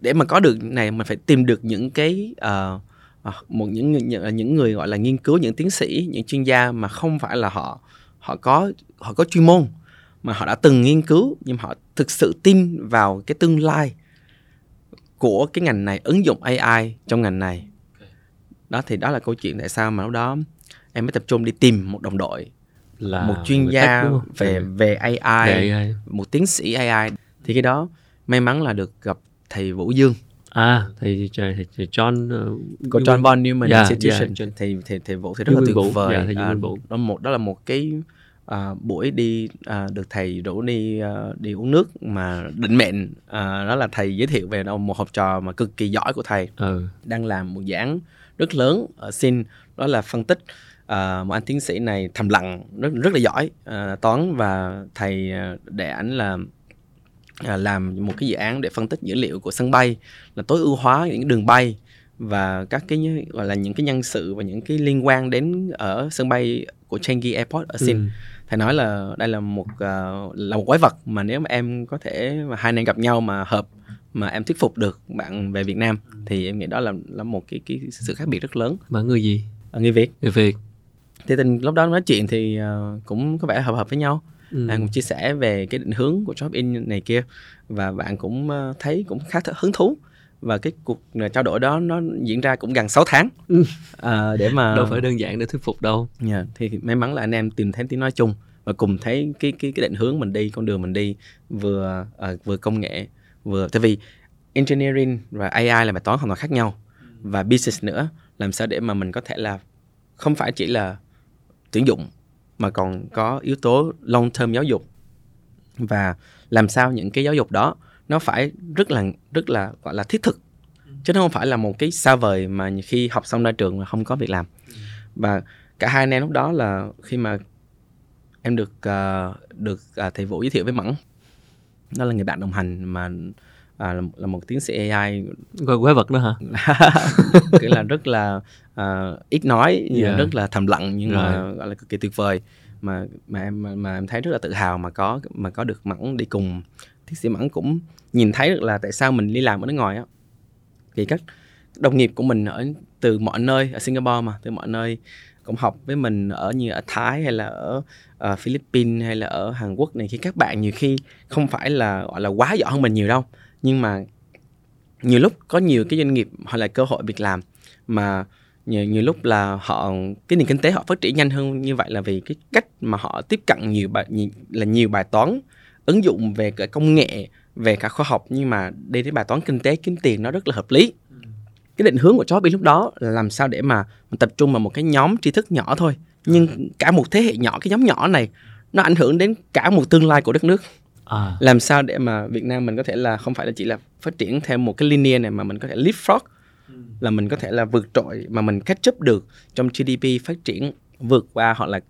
để mà có được này mình phải tìm được những cái ờ, ờ, một những, những những người gọi là nghiên cứu những tiến sĩ những chuyên gia mà không phải là họ họ có họ có chuyên môn mà họ đã từng nghiên cứu nhưng họ thực sự tin vào cái tương lai của cái ngành này ứng dụng AI trong ngành này. Đó thì đó là câu chuyện tại sao mà lúc đó em mới tập trung đi tìm một đồng đội là một chuyên gia về Ừ. về AI, Về AI. một tiến sĩ AI thì cái đó may mắn là được gặp thầy Vũ Dương à thì, thì, thì John uh, của John Von Neumann Dạ, Institution dạ, John- thì thì thầy Vũ thì rất là tuyệt Vũ, vời. dạ, thầy À, Vũ. đó một đó là một cái à, buổi đi à, được thầy rủ đi à, đi uống nước mà định mệnh. À, đó là thầy giới thiệu về một học trò mà cực kỳ giỏi của thầy. Ừ. đang làm một giảng rất lớn ở sin. Đó là phân tích à, một anh tiến sĩ này thầm lặng rất rất là giỏi à, toán. Và thầy à, để ảnh là làm một cái dự án để phân tích dữ liệu của sân bay là tối ưu hóa những đường bay và các cái gọi là những cái nhân sự và những cái liên quan đến ở sân bay của Changi Airport ở Sin. Ừ. Thầy nói là đây là một uh, là một quái vật mà nếu mà em có thể mà hai anh em gặp nhau mà hợp mà em thuyết phục được bạn về Việt Nam thì em nghĩ đó là là một cái cái sự khác biệt rất lớn. Mà người gì? À, người Việt. Người Việt. Thì tình lúc đó nói chuyện thì uh, cũng có vẻ hợp hợp với nhau. Ừ. Bạn cũng chia sẻ về cái định hướng của Job In này kia và bạn cũng uh, thấy cũng khá hứng thú. Và cái cuộc trao đổi đó nó diễn ra cũng gần 6 tháng. Ừ. à, để mà đâu phải đơn giản để thuyết phục đâu. Yeah, dạ, thì may mắn là anh em tìm thấy tiếng nói chung và cùng thấy cái cái cái định hướng mình đi con đường mình đi vừa uh, vừa công nghệ vừa tại vì engineering và AI là bài toán hoàn toàn khác nhau. Và business nữa làm sao để mà mình có thể là không phải chỉ là tuyển dụng mà còn có yếu tố long term giáo dục. Và làm sao những cái giáo dục đó nó phải rất là rất là gọi là thiết thực. Chứ nó không phải là một cái xa vời mà khi học xong ra trường mà không có việc làm. Và cả hai anh em lúc đó là khi mà em được uh, được uh, thầy vũ giới thiệu với mẫn đó là người bạn đồng hành mà à, là, là một tiến sĩ AI gọi quái vật nữa hả? Kiểu là rất là uh, ít nói nhưng yeah. rất là thầm lặng nhưng Rồi. mà gọi là cực kỳ tuyệt vời. Mà mà em mà, mà em thấy rất là tự hào mà có mà có được mẫn đi cùng. Tiến sĩ mẫn cũng nhìn thấy được là tại sao mình đi làm ở nước ngoài á. Thì các đồng nghiệp của mình ở từ mọi nơi ở Singapore mà từ mọi nơi cũng học với mình ở như ở Thái hay là ở uh, Philippines hay là ở Hàn Quốc này. Khi các bạn nhiều khi không phải là gọi là quá giỏi hơn mình nhiều đâu nhưng mà nhiều lúc có nhiều cái doanh nghiệp hoặc là cơ hội việc làm mà nhiều, nhiều lúc là họ cái nền kinh tế họ phát triển nhanh hơn như vậy là vì cái cách mà họ tiếp cận nhiều bài nhiều, là nhiều bài toán ứng dụng về cả công nghệ về cả khoa học nhưng mà đi đến bài toán kinh tế kiếm tiền nó rất là hợp lý. Cái định hướng của Jobby lúc đó là làm sao để mà tập trung vào một cái nhóm tri thức nhỏ thôi nhưng cả một thế hệ nhỏ cái nhóm nhỏ này nó ảnh hưởng đến cả một tương lai của đất nước à. làm sao để mà Việt Nam mình có thể là không phải là chỉ là phát triển theo một cái linear này mà mình có thể leapfrog là mình có thể là vượt trội mà mình catch up được trong GDP phát triển vượt qua hoặc là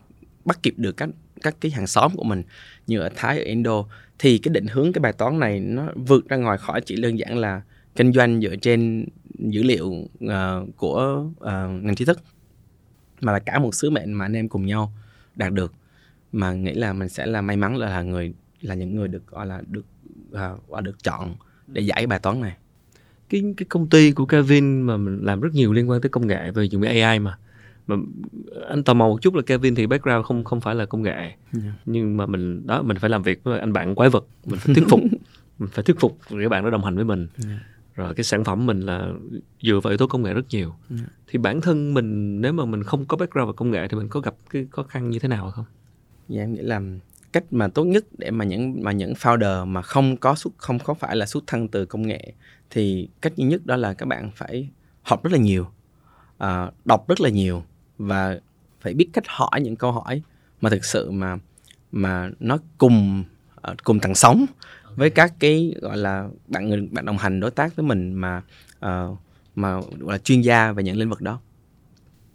bắt kịp được các các cái hàng xóm của mình như ở Thái ở Indo. Thì cái định hướng cái bài toán này nó vượt ra ngoài khỏi chỉ đơn giản là kinh doanh dựa trên dữ liệu uh, của uh, ngành trí thức mà là cả một sứ mệnh mà anh em cùng nhau đạt được. Mà nghĩ là mình sẽ là may mắn là, là người là những người được gọi là được uh, được chọn để giải bài toán này cái cái công ty của Kevin mà mình làm rất nhiều liên quan tới công nghệ về dùng AI mà mà anh tò mò một chút là Kevin thì background không không phải là công nghệ yeah. Dạ. nhưng mà mình đó mình phải làm việc với anh bạn quái vật mình phải thuyết phục mình phải thuyết phục để bạn đó đồng hành với mình yeah. Dạ. rồi cái sản phẩm mình là dựa vào yếu tố công nghệ rất nhiều yeah. Dạ. thì bản thân mình nếu mà mình không có background về công nghệ thì mình có gặp cái khó khăn như thế nào không? Dạ em nghĩ là cách mà tốt nhất để mà những mà những founder mà không có xuất không có phải là xuất thân từ công nghệ thì cách duy nhất đó là các bạn phải học rất là nhiều uh, đọc rất là nhiều và phải biết cách hỏi những câu hỏi mà thực sự mà mà nó cùng uh, cùng tầng sống với các cái gọi là bạn người bạn đồng hành đối tác với mình mà uh, mà gọi là chuyên gia về những lĩnh vực đó.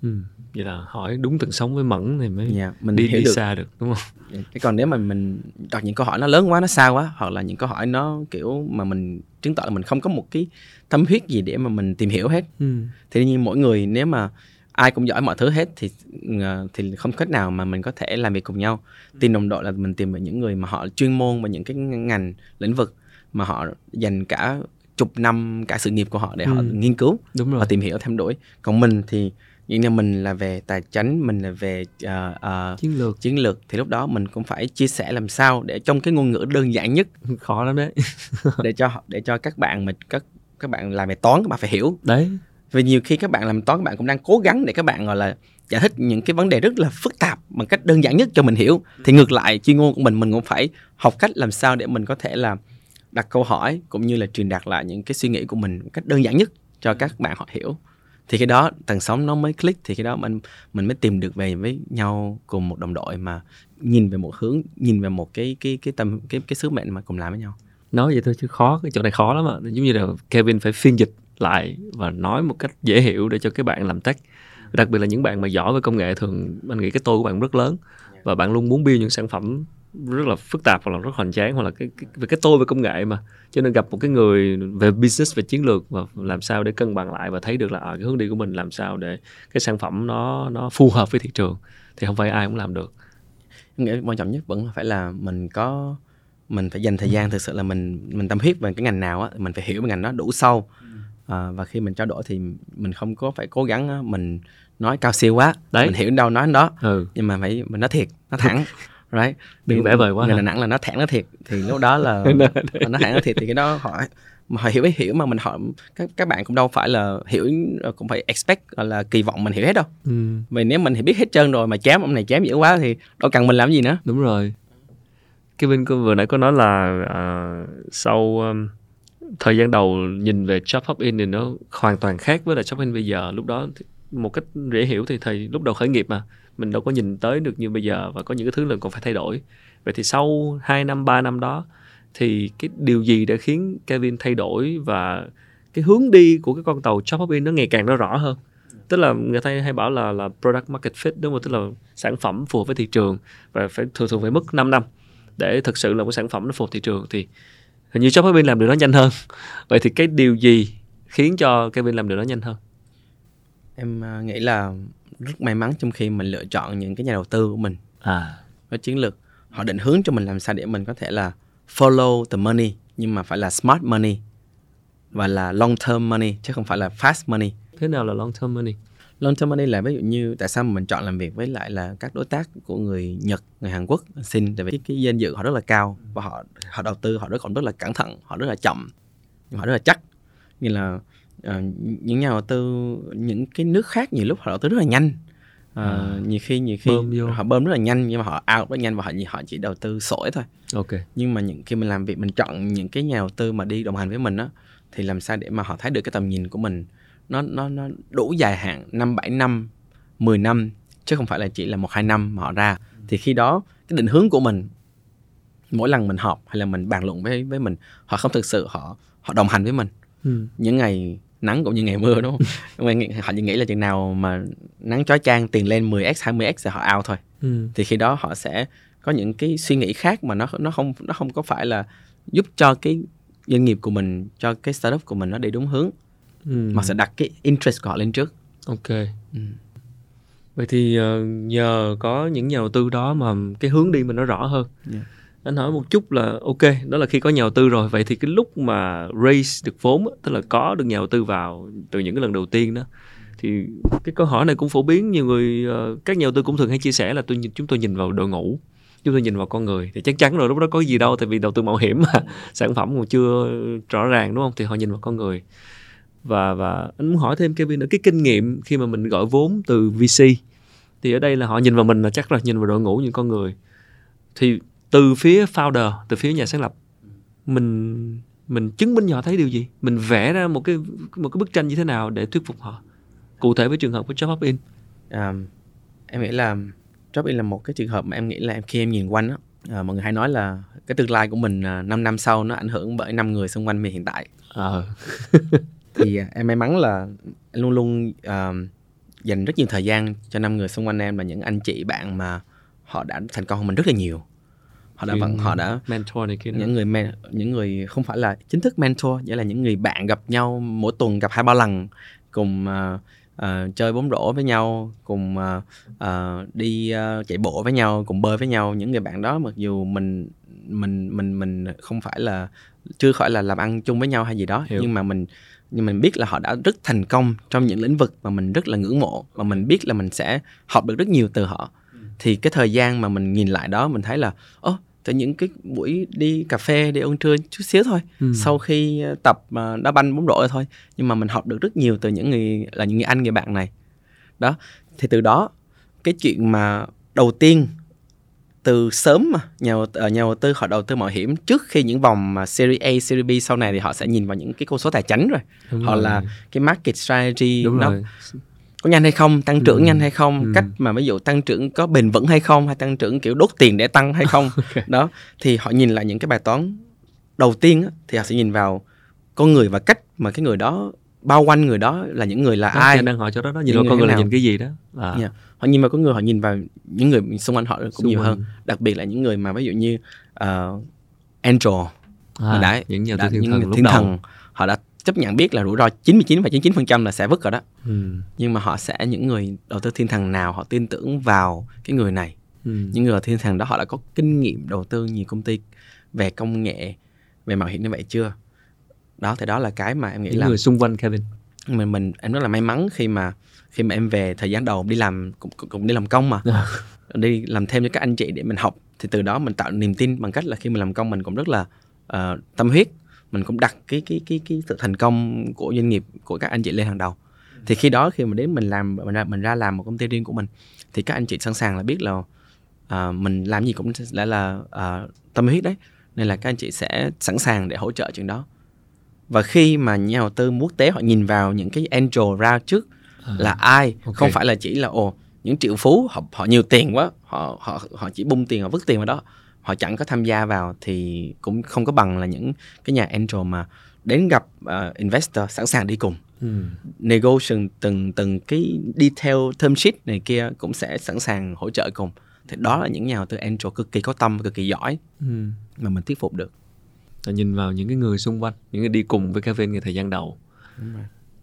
Ừ vậy là hỏi đúng tận sống với mẫn thì mới yeah, dạ, mình đi, hiểu đi được. xa được đúng không dạ, cái còn nếu mà mình đặt những câu hỏi nó lớn quá nó xa quá hoặc là những câu hỏi nó kiểu mà mình chứng tỏ là mình không có một cái tâm huyết gì để mà mình tìm hiểu hết ừ. thì nhiên mỗi người nếu mà ai cũng giỏi mọi thứ hết thì ờ, thì không cách nào mà mình có thể làm việc cùng nhau tìm đồng đội là mình tìm về những người mà họ chuyên môn và những cái ngành lĩnh vực mà họ dành cả chục năm cả sự nghiệp của họ để ừ. họ nghiên cứu Đúng rồi. và tìm hiểu thêm đuổi còn mình thì nhưng như mình là về tài chính mình là về uh, uh, chiến lược. chiến lược. Thì lúc đó mình cũng phải chia sẻ làm sao để trong cái ngôn ngữ đơn giản nhất. Khó lắm đấy. Để cho để cho các bạn mình các các bạn làm về toán các bạn phải hiểu. Đấy. Vì nhiều khi các bạn làm toán các bạn cũng đang cố gắng để các bạn gọi là giải thích những cái vấn đề rất là phức tạp bằng cách đơn giản nhất cho mình hiểu. Thì ngược lại chuyên môn của mình mình cũng phải học cách làm sao để mình có thể là đặt câu hỏi cũng như là truyền đạt lại những cái suy nghĩ của mình một cách đơn giản nhất cho các bạn họ hiểu thì cái đó tầng sóng nó mới click, thì cái đó mình mình mới tìm được về với nhau cùng một đồng đội mà nhìn về một hướng, nhìn về một cái cái cái tầm cái cái sứ mệnh mà cùng làm với nhau. Nói vậy thôi chứ khó, cái chỗ này khó lắm ạ giống như là Kevin phải phiên dịch lại và nói một cách dễ hiểu để cho các bạn làm tech. Đặc biệt là những bạn mà giỏi về công nghệ, thường anh nghĩ cái tôi của bạn rất lớn và bạn luôn muốn build những sản phẩm rất là phức tạp hoặc là rất hoành tráng hoặc là cái, cái về cái tôi về công nghệ mà. Cho nên gặp một cái người về business về chiến lược và làm sao để cân bằng lại và thấy được là ở à, cái hướng đi của mình làm sao để cái sản phẩm nó nó phù hợp với thị trường thì không phải ai cũng làm được. Nghĩ quan trọng nhất vẫn phải là mình có mình phải dành thời gian thực sự là mình mình tâm huyết về cái ngành nào á mình phải hiểu về ngành đó đủ sâu. À, và khi mình trao đổi thì mình không có phải cố gắng mình nói cao siêu quá Đấy. mình hiểu đâu nói đó. Ừ. nhưng mà phải mình nói thiệt nó thẳng right? Đừng vẽ vời quá người Đà Nẵng là nó thẳng nó thiệt. Thì lúc đó là nó thẳng nó thiệt. thì cái đó họ mà họ hiểu biết hiểu mà mình họ các các bạn cũng đâu phải là hiểu cũng phải expect là kỳ vọng mình hiểu hết đâu. Ừ. vì nếu mình hiểu biết hết trơn rồi mà chém ông này chém dữ quá thì đâu cần mình làm gì nữa. Đúng rồi. Kevin vừa nãy có nói là uh, sau um, thời gian đầu nhìn về job hop in thì nó hoàn toàn khác với là job in bây giờ. Lúc đó một cách dễ hiểu thì thời lúc đầu khởi nghiệp mà mình đâu có nhìn tới được như bây giờ và có những cái thứ là còn phải thay đổi. Vậy thì sau 2 năm 3 năm đó, thì cái điều gì đã khiến Kevin thay đổi và cái hướng đi của cái con tàu Chop Hop In nó ngày càng nó rõ hơn? Tức là người ta hay bảo là là product market fit đúng không? Tức là sản phẩm phù hợp với thị trường và phải, thường thường phải mất 5 năm để thực sự là một sản phẩm nó phù hợp thị trường thì hình như Chop Hop In làm được nó nhanh hơn. Vậy thì cái điều gì khiến cho Kevin làm được nó nhanh hơn? Em à, nghĩ là rất may mắn trong khi mình lựa chọn những cái nhà đầu tư của mình. À. Có chiến lược họ định hướng cho mình làm sao để mình có thể là follow the money nhưng mà phải là smart money và là long term money chứ không phải là fast money. Thế nào là long term money? Long term money là ví dụ như tại sao mình chọn làm việc với lại là các đối tác của người Nhật, người Hàn Quốc xin tại vì cái, cái danh dự họ rất là cao và họ họ đầu tư họ rất còn rất là cẩn thận, họ rất là chậm, họ rất là chắc. Như là uh, những nhà đầu tư những cái nước khác nhiều lúc họ đầu tư rất là nhanh Uh, à, nhiều khi nhiều khi bơm vô. họ bơm rất là nhanh nhưng mà họ out rất nhanh và họ họ chỉ đầu tư sổi thôi. Ok. Nhưng mà những khi mình làm việc mình chọn những cái nhà đầu tư mà đi đồng hành với mình á thì làm sao để mà họ thấy được cái tầm nhìn của mình nó nó nó đủ dài hạn năm bảy năm 10 năm chứ không phải là chỉ là một hai năm mà họ ra thì khi đó cái định hướng của mình mỗi lần mình họp hay là mình bàn luận với với mình họ không thực sự họ họ đồng hành với mình ừ. những ngày nắng cũng như ngày mưa đúng không họ chỉ nghĩ là chừng nào mà nắng chói chang tiền lên 10x 20x thì họ out thôi ừ. thì khi đó họ sẽ có những cái suy nghĩ khác mà nó nó không nó không có phải là giúp cho cái doanh nghiệp của mình cho cái startup của mình nó đi đúng hướng ừ. mà sẽ đặt cái interest của họ lên trước ok ừ. vậy thì uh, nhờ có những nhà đầu tư đó mà cái hướng đi mình nó rõ hơn yeah anh hỏi một chút là, ok, đó là khi có nhà đầu tư rồi. Vậy thì cái lúc mà raise được vốn tức là có được nhà đầu tư vào từ những cái lần đầu tiên đó, thì cái câu hỏi này cũng phổ biến. Nhiều người ờ, các nhà đầu tư cũng thường hay chia sẻ là tôi nhìn, chúng tôi nhìn vào đội ngũ, chúng tôi nhìn vào con người. Thì chắc chắn rồi, lúc đó có gì đâu, tại vì đầu tư mạo hiểm mà. Sản phẩm còn chưa rõ ràng, đúng không? Thì họ nhìn vào con người. Và và anh muốn hỏi thêm, Kevin nữa cái kinh nghiệm khi mà mình gọi vốn từ VC thì ở đây là họ nhìn vào mình là chắc là nhìn vào đội ngũ những con người. Thì từ phía founder từ phía nhà sáng lập mình mình chứng minh họ thấy điều gì? Mình vẽ ra một cái một cái bức tranh như thế nào để thuyết phục họ? Cụ thể với trường hợp của job hop in à, em nghĩ là job in là một cái trường hợp mà em nghĩ là khi em nhìn quanh á à, mọi người hay nói là cái tương lai của mình à, 5 năm sau nó ảnh hưởng bởi năm người xung quanh mình hiện tại. À. thì em may mắn là luôn luôn uh, dành rất nhiều thời gian cho năm người xung quanh em là những anh chị bạn mà họ đã thành công hơn mình rất là nhiều họ đã vẫn họ đã mentor này kia những người men, những người không phải là chính thức mentor nghĩa là những người bạn gặp nhau mỗi tuần gặp hai ba lần cùng uh, uh, chơi bóng rổ với nhau cùng uh, uh, đi uh, chạy bộ với nhau cùng bơi với nhau những người bạn đó mặc dù mình mình mình mình không phải là chưa khỏi là làm ăn chung với nhau hay gì đó Hiểu. nhưng mà mình nhưng mình biết là họ đã rất thành công trong những lĩnh vực mà mình rất là ngưỡng mộ và mình biết là mình sẽ học được rất nhiều từ họ ừ. thì cái thời gian mà mình nhìn lại đó mình thấy là ố từ những cái buổi đi cà phê đi ăn trưa chút xíu thôi ừ. sau khi ờ, tập mà đá banh bóng rổ thôi nhưng mà mình học được rất nhiều từ những người là những người anh người bạn này đó thì từ đó cái chuyện mà đầu tiên từ sớm mà nhà uh, nhà đầu tư họ đầu tư mạo hiểm trước khi những vòng mà series A, series B sau này thì họ sẽ nhìn vào những cái con số tài chính rồi. Đúng họ rồi. là cái market strategy Đúng nó rồi. Có nhanh hay không, tăng trưởng ừ. nhanh hay không, ừ. cách mà ví dụ tăng trưởng có bền vững hay không hay tăng trưởng kiểu đốt tiền để tăng hay không. okay. Đó thì họ nhìn lại những cái bài toán đầu tiên thì họ sẽ nhìn vào con người và cách mà cái người đó bao quanh người đó là những người là đó, ai đang hỏi cho đó đó nhìn vào con người là nhìn cái gì đó à. yeah. họ nhìn vào con người họ nhìn vào những người xung quanh họ cũng xung nhiều quanh. hơn đặc biệt là những người mà ví dụ như uh, angel à, đã, những nhà thiên những thần, thiên thần họ đã chấp nhận biết là rủi ro 99 và 99 phần trăm là sẽ vứt rồi đó. Ừ. nhưng mà họ sẽ những người đầu tư thiên thần nào họ tin tưởng vào cái người này. Ừ. những người thiên thần đó họ đã có kinh nghiệm đầu tư nhiều công ty về công nghệ về mạo hiểm như vậy chưa? Đó thì đó là cái mà em nghĩ những là người xung quanh Kevin. Mình mình em rất là may mắn khi mà khi mà em về thời gian đầu đi làm cũng, cũng đi làm công mà. À. đi làm thêm cho các anh chị để mình học. Thì từ đó mình tạo niềm tin bằng cách là khi mình làm công mình cũng rất là uh, tâm huyết mình cũng đặt cái cái cái cái sự thành công của doanh nghiệp của các anh chị lên hàng đầu. Thì khi đó khi mà đến mình làm mình ra mình ra làm một công ty riêng của mình thì các anh chị sẵn sàng là biết là uh, mình làm gì cũng sẽ là uh, tâm huyết đấy. Nên là các anh chị sẽ sẵn sàng để hỗ trợ chuyện đó. Và khi mà nhà đầu tư quốc tế họ nhìn vào những cái angel ra trước à, là ai okay. không phải là chỉ là ồ những triệu phú họ họ nhiều tiền quá họ họ họ chỉ bung tiền họ vứt tiền vào đó họ chẳng có tham gia vào thì cũng không có bằng là những cái nhà angel mà đến gặp uh, investor sẵn sàng đi cùng. Ừ. negotiation từng từng cái detail term sheet này kia cũng sẽ sẵn sàng hỗ trợ cùng. Thì đó là những nhà đầu tư angel cực kỳ có tâm cực kỳ giỏi ừ. mà mình thuyết phục được. Là nhìn vào những cái người xung quanh những người đi cùng với Kevin ใน thời gian đầu.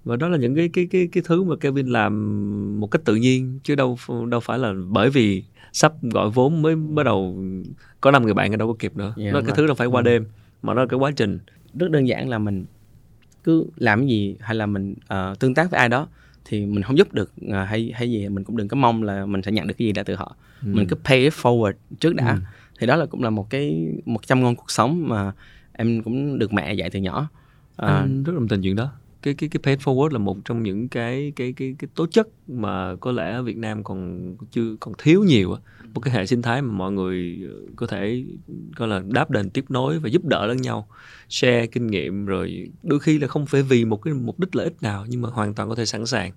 Và đó là những cái cái cái cái thứ mà Kevin làm một cách tự nhiên chứ đâu đâu phải là bởi vì sắp gọi vốn mới bắt đầu có năm người bạn ở đâu có kịp nữa. Yeah, nó cái thứ đâu phải qua ừ. đêm mà nó là cái quá trình. Rất đơn giản là mình cứ làm cái gì hay là mình uh, tương tác với ai đó thì mình không giúp được uh, hay hay gì mình cũng đừng có mong là mình sẽ nhận được cái gì đã từ họ. Ừ. mình cứ pay it forward trước đã. Ừ. thì đó là cũng là một cái một trăm ngôn cuộc sống mà em cũng được mẹ dạy từ nhỏ. À, anh rất đồng tình chuyện đó cái cái cái pay forward là một trong những cái cái cái cái tố chất mà có lẽ ở Việt Nam còn chưa còn thiếu nhiều một cái hệ sinh thái mà mọi người ờ, có thể gọi là đáp đền tiếp nối và giúp đỡ lẫn nhau share kinh nghiệm rồi đôi khi là không phải vì một cái mục đích lợi ích nào nhưng mà hoàn toàn có thể sẵn sàng.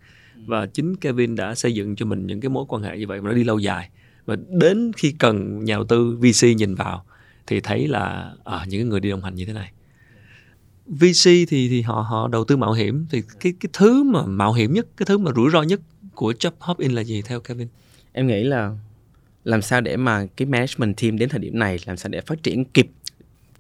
Và chính Kevin đã xây dựng cho mình những cái mối quan hệ như vậy mà nó đi lâu dài. Và đến khi cần nhà đầu tư VC nhìn vào thì thấy là à, những người đi đồng hành như thế này. VC thì thì họ họ đầu tư mạo hiểm. Thì cái cái thứ mà mạo hiểm nhất cái thứ mà rủi ro nhất của job hop in là gì theo Kevin? Em nghĩ là làm sao để mà cái management team đến thời điểm này làm sao để phát triển kịp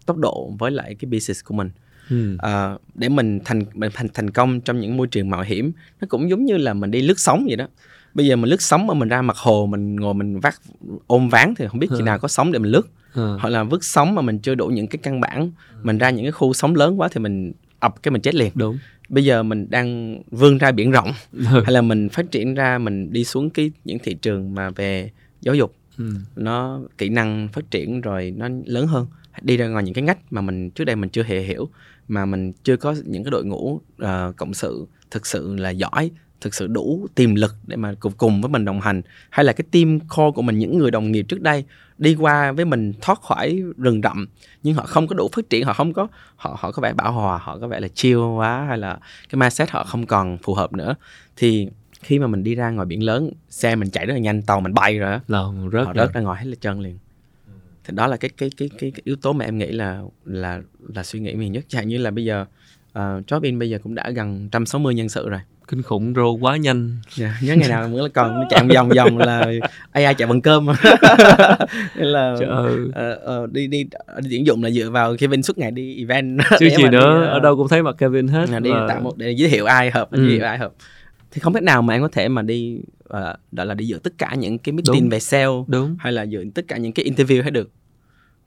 tốc độ với lại cái business của mình. Hmm. À, để mình thành mình thành thành công trong những môi trường mạo hiểm. Nó cũng giống như là mình đi lướt sóng vậy đó. Bây giờ mình lướt sóng mà mình ra mặt hồ mình ngồi mình vác ôm ván thì không biết khi nào có sóng để mình lướt ừ. hoặc là vứt sóng mà mình chưa đủ những cái căn bản mình ra những cái khu sóng lớn quá thì mình ập cái mình chết liền đúng bây giờ mình đang vươn ra biển rộng ừ. hay là mình phát triển ra mình đi xuống cái những thị trường mà về giáo dục ừ. nó kỹ năng phát triển rồi nó lớn hơn đi ra ngoài những cái ngách mà mình trước đây mình chưa hề hiểu mà mình chưa có những cái đội ngũ uh, cộng sự thực sự là giỏi thực sự đủ tiềm lực để mà cùng cùng với mình đồng hành? Hay là cái team core của mình những người đồng nghiệp trước đây đi qua với mình thoát khỏi rừng rậm nhưng họ không có đủ phát triển họ không có họ họ có vẻ bảo hòa họ có vẻ là chill quá hay là cái mindset họ không còn phù hợp nữa? Thì khi mà mình đi ra ngoài biển lớn xe mình chạy rất là nhanh tàu mình bay rồi là rớt họ rớt ra ngoài hết là chân liền. Thì đó là cái cái cái cái, cái yếu tố mà em nghĩ là là là suy nghĩ nhiều nhất. Chẳng như là bây giờ uh, job in bây giờ cũng đã gần 160 nhân sự rồi kinh khủng rô quá nhanh. Yeah, dạ, nhớ ngày nào mới là còn chạy vòng vòng là ai chạy bằng cơm. Nên là uh, uh, đi đi đi tuyển dụng là dựa vào Kevin suốt ngày đi event. Chứ gì nữa đi, uh, ở đâu cũng thấy mặt Kevin hết là đi và... tạo một để giới thiệu ai hợp ừ. giới thiệu ai hợp. Thì không biết nào mà anh có thể mà đi uh, đó là đi dự tất cả những cái meeting đúng. về sale đúng. hay là dự tất cả những cái interview hay được.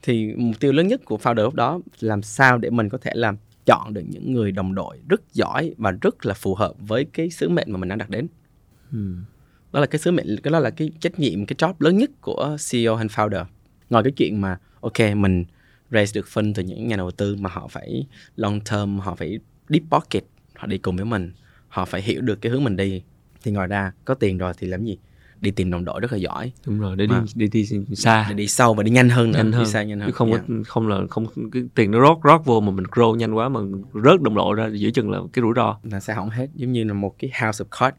Thì mục tiêu lớn nhất của founder lúc đó làm sao để mình có thể làm chọn được những người đồng đội rất giỏi và rất là phù hợp với cái sứ mệnh mà mình đang đặt đến. Hmm. đó là cái sứ mệnh cái đó là cái trách nhiệm cái job lớn nhất của CEO and founder. Ngoài cái chuyện mà ok mình raise được phân từ những nhà đầu tư mà họ phải long term họ phải deep pocket họ đi cùng với mình họ phải hiểu được cái hướng mình đi thì ngoài ra có tiền rồi thì làm gì đi tìm đồng đội rất là giỏi. Đúng rồi để đi, đi đi đi xa để đi sâu và đi nhanh hơn nữa nhanh hơn. đi xa nhanh hơn. Chứ không yeah. có không là không cái tiền nó rót rót vô mà mình grow nhanh quá mà rớt đồng đội ra giữa chừng là cái rủi ro. Nó sẽ hỏng hết giống như là một cái house of cards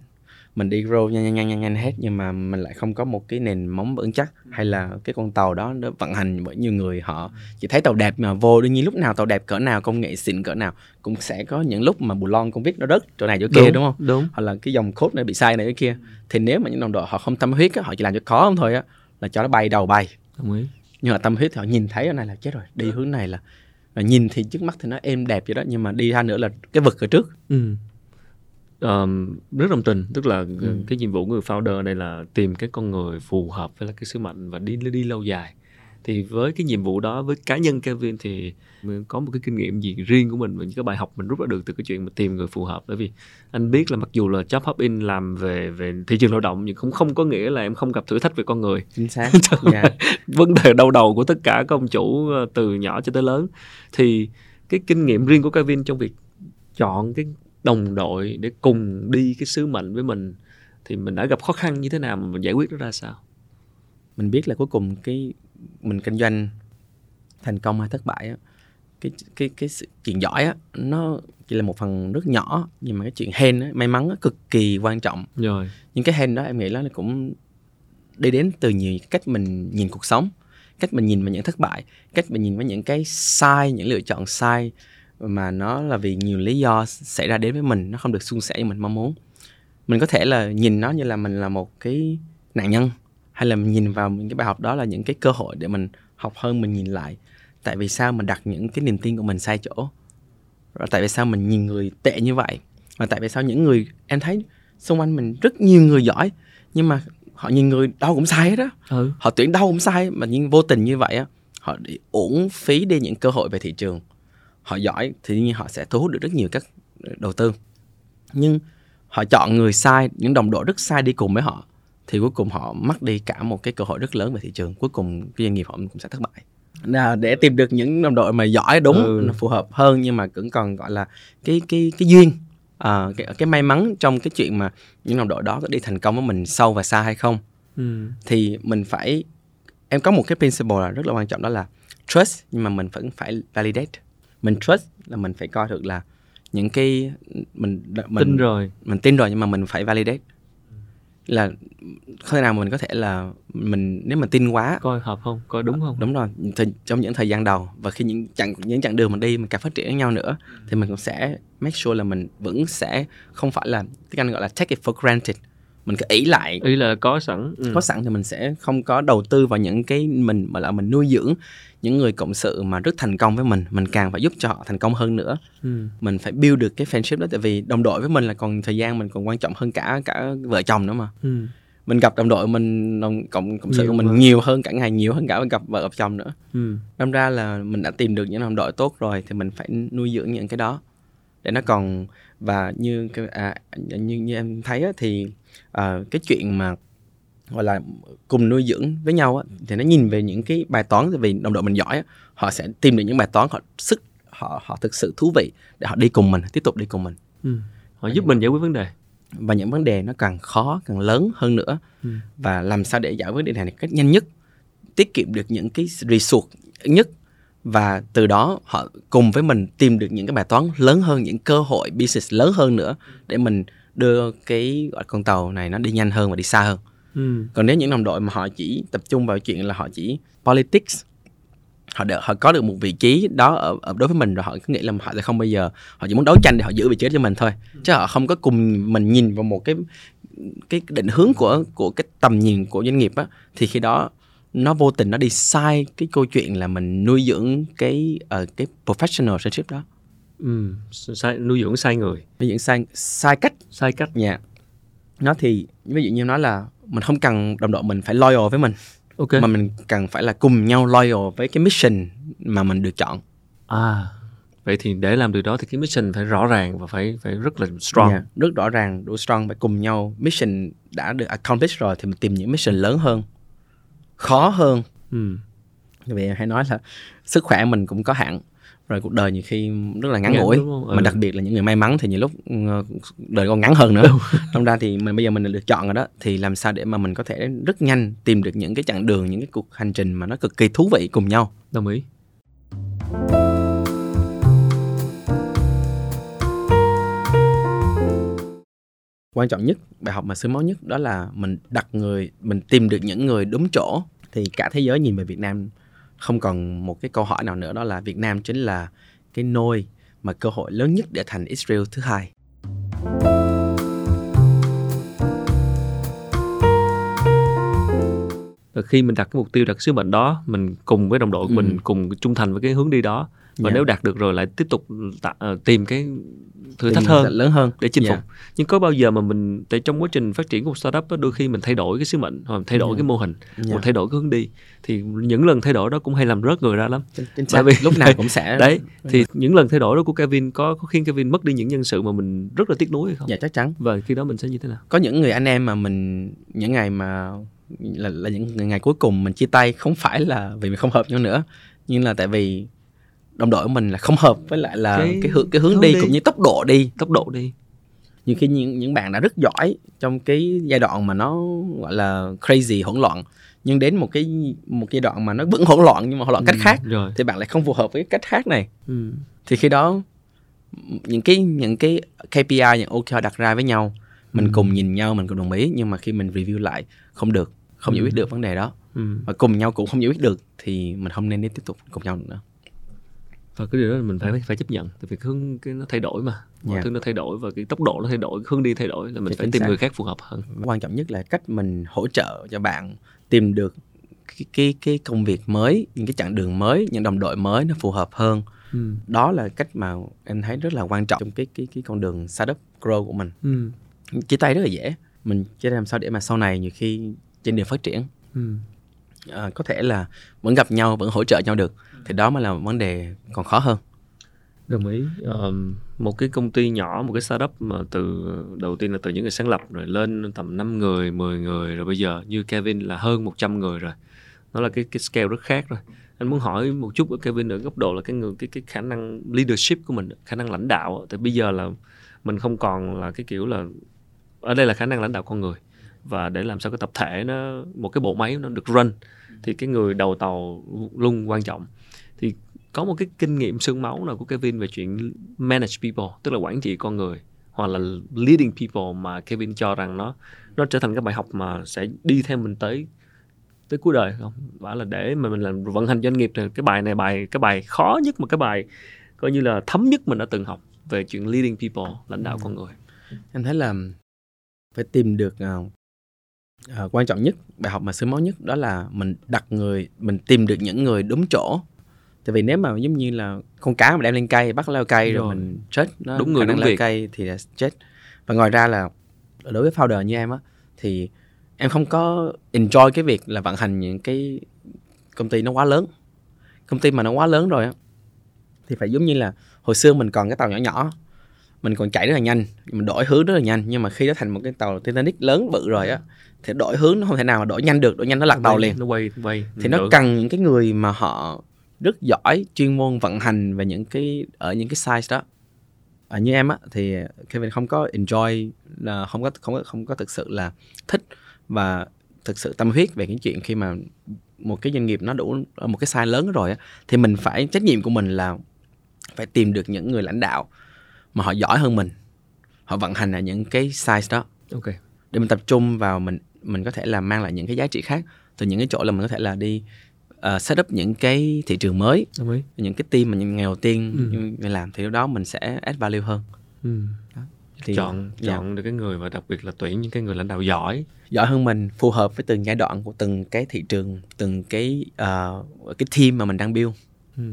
mình đi grow nhanh nhanh nhanh nhanh nhanh hết nhưng mà mình lại không có một cái nền móng vững chắc. Hay là cái con tàu đó nó vận hành bởi nhiều người họ chỉ thấy tàu đẹp mà vô đương nhiên lúc nào tàu đẹp cỡ nào công nghệ xịn cỡ nào cũng sẽ có những lúc mà bù lon con viết nó rớt chỗ này chỗ kia đúng, không? đúng. Hoặc là cái dòng code này bị sai này cái kia. Thì nếu mà những đồng đội họ không tâm huyết á, họ chỉ làm cho có không thôi á là cho nó bay đầu bay. Đồng ý. Nhưng mà tâm huyết thì họ nhìn thấy cái này là chết rồi đi hướng này là, là nhìn thì trước mắt thì nó êm đẹp vậy đó nhưng mà đi ra nữa là cái vực ở trước. Ừ. um, rất đồng tình. Tức là ừ. cái nhiệm vụ của người founder này là tìm cái con người phù hợp với là cái sứ mệnh và đi đi lâu dài. Thì với cái nhiệm vụ đó với cá nhân Kevin thì mình có một cái kinh nghiệm gì riêng của mình và những cái bài học mình rút ra được từ cái chuyện mà tìm người phù hợp. Bởi vì anh biết là mặc dù là job hop in làm về về thị trường lao động nhưng cũng không có nghĩa là em không gặp thử thách về con người. Chính xác. Yeah. vấn đề đau đầu của tất cả công chủ ờ, từ nhỏ cho tới lớn. Thì cái kinh nghiệm riêng của Kevin trong việc chọn cái đồng đội để cùng đi cái sứ mệnh với mình thì mình đã gặp khó khăn như thế nào mà mình giải quyết nó ra sao? Mình biết là cuối cùng cái mình kinh doanh thành công hay thất bại á cái cái cái chuyện giỏi á nó chỉ là một phần rất nhỏ nhưng mà cái chuyện hên á, may mắn á, cực kỳ quan trọng. Rồi. Nhưng cái hên đó em nghĩ là nó cũng đi đến từ nhiều cách mình nhìn cuộc sống cách mình nhìn vào những thất bại cách mình nhìn vào những cái sai những lựa chọn sai mà nó là vì nhiều lý do xảy ra đến với mình nó không được suôn sẻ như mình mong muốn. Mình có thể là nhìn nó như là mình là một cái nạn nhân hay là mình nhìn vào những cái bài học đó là những cái cơ hội để mình học hơn mình nhìn lại. Tại vì sao mình đặt những cái niềm tin của mình sai chỗ? Rồi tại vì sao mình nhìn người tệ như vậy? Và tại vì sao những người em thấy xung quanh mình rất nhiều người giỏi nhưng mà họ nhìn người đâu cũng sai hết á. Ừ. họ tuyển đâu cũng sai mà nhưng vô tình như vậy á họ đi uổng phí đi những cơ hội về thị trường họ giỏi thì nhiên họ sẽ thu hút được rất nhiều các đầu tư. Nhưng họ chọn người sai những đồng đội rất sai đi cùng với họ thì cuối cùng họ mất đi cả một cái cơ hội rất lớn về thị trường. Cuối cùng cái doanh nghiệp họ cũng sẽ thất bại. Là để tìm được những đồng đội mà giỏi đúng ừ. nó phù hợp hơn nhưng mà cũng còn gọi là cái cái cái duyên à, cái, cái may mắn trong cái chuyện mà những đồng đội đó có đi thành công với mình sâu và xa hay không. Ừ. thì mình phải em có một cái principle là rất là quan trọng đó là trust nhưng mà mình vẫn phải validate mình trust là mình phải coi được là những cái mình mình tin rồi. mình tin rồi nhưng mà mình phải validate. Là không thể nào mình có thể là mình nếu mà tin quá coi hợp không? Coi đúng không? Đúng rồi. Thì trong những thời gian đầu và khi những chặng những chặng đường mình đi mình càng phát triển với nhau nữa thì mình cũng sẽ make sure là mình vẫn sẽ không phải là cái anh gọi là take it for granted. Mình cứ ý lại. Ý là có sẵn. Ừ. có sẵn thì mình sẽ không có đầu tư vào những cái mình mà là mình nuôi dưỡng những người cộng sự mà rất thành công với mình mình càng phải giúp cho họ thành công hơn nữa ừ. mình phải build được cái friendship đó tại vì đồng đội với mình là còn thời gian mình còn quan trọng hơn cả cả vợ chồng nữa mà ừ. mình gặp đồng đội mình đồng cộng cộng sự của mình mà. nhiều hơn cả ngày nhiều hơn cả gặp vợ gặp chồng nữa ừ. đâm ra là mình đã tìm được những đồng đội tốt rồi thì mình phải nuôi dưỡng những cái đó để nó còn và như à, như như em thấy á, thì à, cái chuyện mà gọi là cùng nuôi dưỡng với nhau á, thì nó nhìn về những cái bài toán vì đồng đội mình giỏi á, họ sẽ tìm được những bài toán họ sức họ họ thực sự thú vị để họ đi cùng mình tiếp tục đi cùng mình. Ừ. họ giúp mình giải quyết vấn đề. Và những vấn đề nó càng khó càng lớn hơn nữa. Ừ. và làm sao để giải quyết vấn đề này một cách nhanh nhất tiết kiệm được những cái resource nhất. Và từ đó họ cùng với mình tìm được những cái bài toán lớn hơn những cơ hội business lớn hơn nữa để mình đưa cái con tàu này nó đi nhanh hơn và đi xa hơn ừ. còn nếu những đồng đội mà họ chỉ tập trung vào chuyện là họ chỉ politics họ được họ có được một vị trí đó ở, ở đối với mình rồi họ cứ nghĩ là họ sẽ không bao giờ họ chỉ muốn đấu tranh để họ giữ vị trí cho mình thôi. Chứ họ không có cùng mình nhìn vào một cái cái định hướng của của cái tầm nhìn của doanh nghiệp á thì khi đó nó vô tình nó đi sai cái câu chuyện là mình nuôi dưỡng cái uh, cái professional relationship đó. Ừ, sai, nuôi dưỡng sai người. Nuôi dưỡng sai sai cách. Sai cách. Nha yeah. nó thì ví dụ như nói là mình không cần đồng đội mình phải loyal với mình. Okay. mà mình cần phải là cùng nhau loyal với cái mission mà mình được chọn. À. Vậy thì để làm được đó thì cái mission phải rõ ràng và phải phải rất là strong. Yeah, rất rõ ràng đủ strong phải cùng nhau mission đã được accomplish rồi thì mình tìm những mission lớn hơn khó hơn. Ừ. vì hay nói là sức khỏe mình cũng có hạn rồi cuộc đời nhiều khi rất là ngắn ngủi. ừ. mà đặc biệt là những người may mắn thì nhiều lúc ừ, đời còn ngắn hơn nữa. Trong ra thì mình bây giờ mình được chọn rồi đó thì làm sao để mà mình có thể rất nhanh tìm được những cái chặng đường những cái cuộc hành trình mà nó cực kỳ thú vị cùng nhau? Đồng ý. Quan trọng nhất bài học mà sướng máu nhất đó là mình đặt người mình tìm được những người đúng chỗ thì cả thế giới nhìn về Việt Nam không còn một cái câu hỏi nào nữa, đó là Việt Nam chính là cái nôi mà cơ hội lớn nhất để thành Israel thứ hai. Và khi mình đặt cái mục tiêu đặt sứ mệnh đó, mình cùng với đồng đội của ừ. mình cùng trung thành với cái hướng đi đó và yeah. Dạ. nếu đạt được rồi lại tiếp tục tạ, uh, tìm cái thử thách hơn lớn hơn để chinh yeah. Dạ. phục nhưng có bao giờ mà mình tại trong quá trình phát triển của một startup đó, đôi khi mình thay đổi cái sứ mệnh hoặc thay đổi yeah. Dạ. cái mô hình yeah. hoặc thay đổi cái hướng đi thì những lần thay đổi đó cũng hay làm rớt người ra lắm xác vì lúc nào cũng sẽ đấy thì những lần thay đổi đó của Kevin có, có khiến Kevin mất đi những nhân sự mà mình rất là tiếc nuối hay không dạ chắc chắn và khi đó mình sẽ như thế nào có những người anh em mà mình những ngày mà là, là những ngày cuối cùng mình chia tay không phải là vì mình không hợp nhau nữa nhưng là tại vì đồng đội của mình là không hợp với lại là cái, cái hướng cái hướng, đi, đi cũng như tốc độ đi tốc độ đi nhiều khi những những bạn đã rất giỏi trong cái giai đoạn mà nó gọi là crazy hỗn loạn nhưng đến một cái một giai đoạn mà nó vẫn hỗn loạn nhưng mà hỗn loạn cách ừ, khác rồi. thì bạn lại không phù hợp với cách khác này ừ. thì khi đó những cái những cái KPI những OKR đặt ra với nhau mình ừ. cùng nhìn nhau mình cùng đồng ý nhưng mà khi mình review lại không được không ừ. giải quyết được vấn đề đó ừ. và cùng nhau cũng không giải quyết được thì mình không nên tiếp tục cùng nhau nữa và cái điều đó mình phải phải chấp nhận tại vì cái hướng cái nó thay đổi mà mọi yeah. thứ nó thay đổi và cái tốc độ nó thay đổi hướng đi thay đổi là mình Thì phải tìm xác. người khác phù hợp hơn quan trọng nhất là cách mình hỗ trợ cho bạn tìm được cái cái, cái công việc mới những cái chặng đường mới những đồng đội mới nó phù hợp hơn ừ. đó là cách mà em thấy rất là quan trọng trong cái cái cái con đường startup grow của mình ừ. chia tay rất là dễ mình chia tay làm sao để mà sau này nhiều khi trên đường phát triển. Ừ. à, có thể là vẫn gặp nhau vẫn hỗ trợ nhau được. Thì đó mới là một vấn đề còn khó hơn. Đồng ý. Um, một cái công ty nhỏ một cái startup mà từ đầu tiên là từ những người sáng lập rồi lên tầm 5 người 10 người rồi bây giờ như Kevin là hơn 100 người rồi. Nó là cái cái scale rất khác rồi. Anh muốn hỏi một chút ở Kevin ở góc độ là cái người cái cái khả năng leadership của mình khả năng lãnh đạo tại bây giờ là mình không còn là cái kiểu là ở đây là khả năng lãnh đạo con người và để làm sao cái tập thể nó một cái bộ máy nó được run thì cái người đầu tàu luôn quan trọng. Thì có một cái kinh nghiệm xương máu nào của Kevin về chuyện manage people tức là quản trị con người hoặc là leading people mà Kevin cho rằng nó nó trở thành cái bài học mà sẽ đi theo mình tới tới cuối đời không? Bảo là để mà mình làm vận hành doanh nghiệp thì cái bài này bài cái bài khó nhất mà cái bài coi như là thấm nhất mình đã từng học về chuyện leading people lãnh đạo ừ. con người. Em thấy là phải tìm được uh, quan trọng nhất bài học mà sớm máu nhất đó là mình đặt người mình tìm được những người đúng chỗ. Tại vì nếu mà giống như là con cá mà đem lên cây bắt leo cây rồi, rồi. mình chết nó đúng người đúng leo việc. cây thì là chết. Và ngoài ra là đối với founder như em á thì em không có enjoy cái việc là vận hành những cái công ty nó quá lớn. Công ty mà nó quá lớn rồi á thì phải giống như là hồi xưa mình còn cái tàu nhỏ nhỏ mình còn chạy rất là nhanh mình đổi hướng rất là nhanh. Nhưng mà khi nó thành một cái tàu Titanic lớn bự rồi á thì đổi hướng nó không thể nào mà đổi nhanh được đổi nhanh nó lạc tàu liền. nó quay quay. Thì nó cần những cái người mà họ rất giỏi chuyên môn vận hành về những cái ở những cái size đó. À, như em á thì Kevin không có enjoy là không có không có không có thực sự là thích và thực sự tâm huyết về cái chuyện khi mà một cái doanh nghiệp nó đủ một cái size lớn rồi á thì mình phải trách nhiệm của mình là phải tìm được những người lãnh đạo mà họ giỏi hơn mình họ vận hành ở những cái size đó ok để mình tập trung vào mình mình có thể là mang lại những cái giá trị khác từ những cái chỗ là mình có thể là đi uh, set up những cái thị trường mới những cái team mà những ngày đầu tiên ừ. mình làm thì lúc đó mình sẽ add value hơn ừ. đó. Thì, chọn dạ. chọn được cái người và đặc biệt là tuyển những cái người lãnh đạo giỏi giỏi hơn mình phù hợp với từng giai đoạn của từng cái thị trường từng cái uh, cái team mà mình đang build ừ.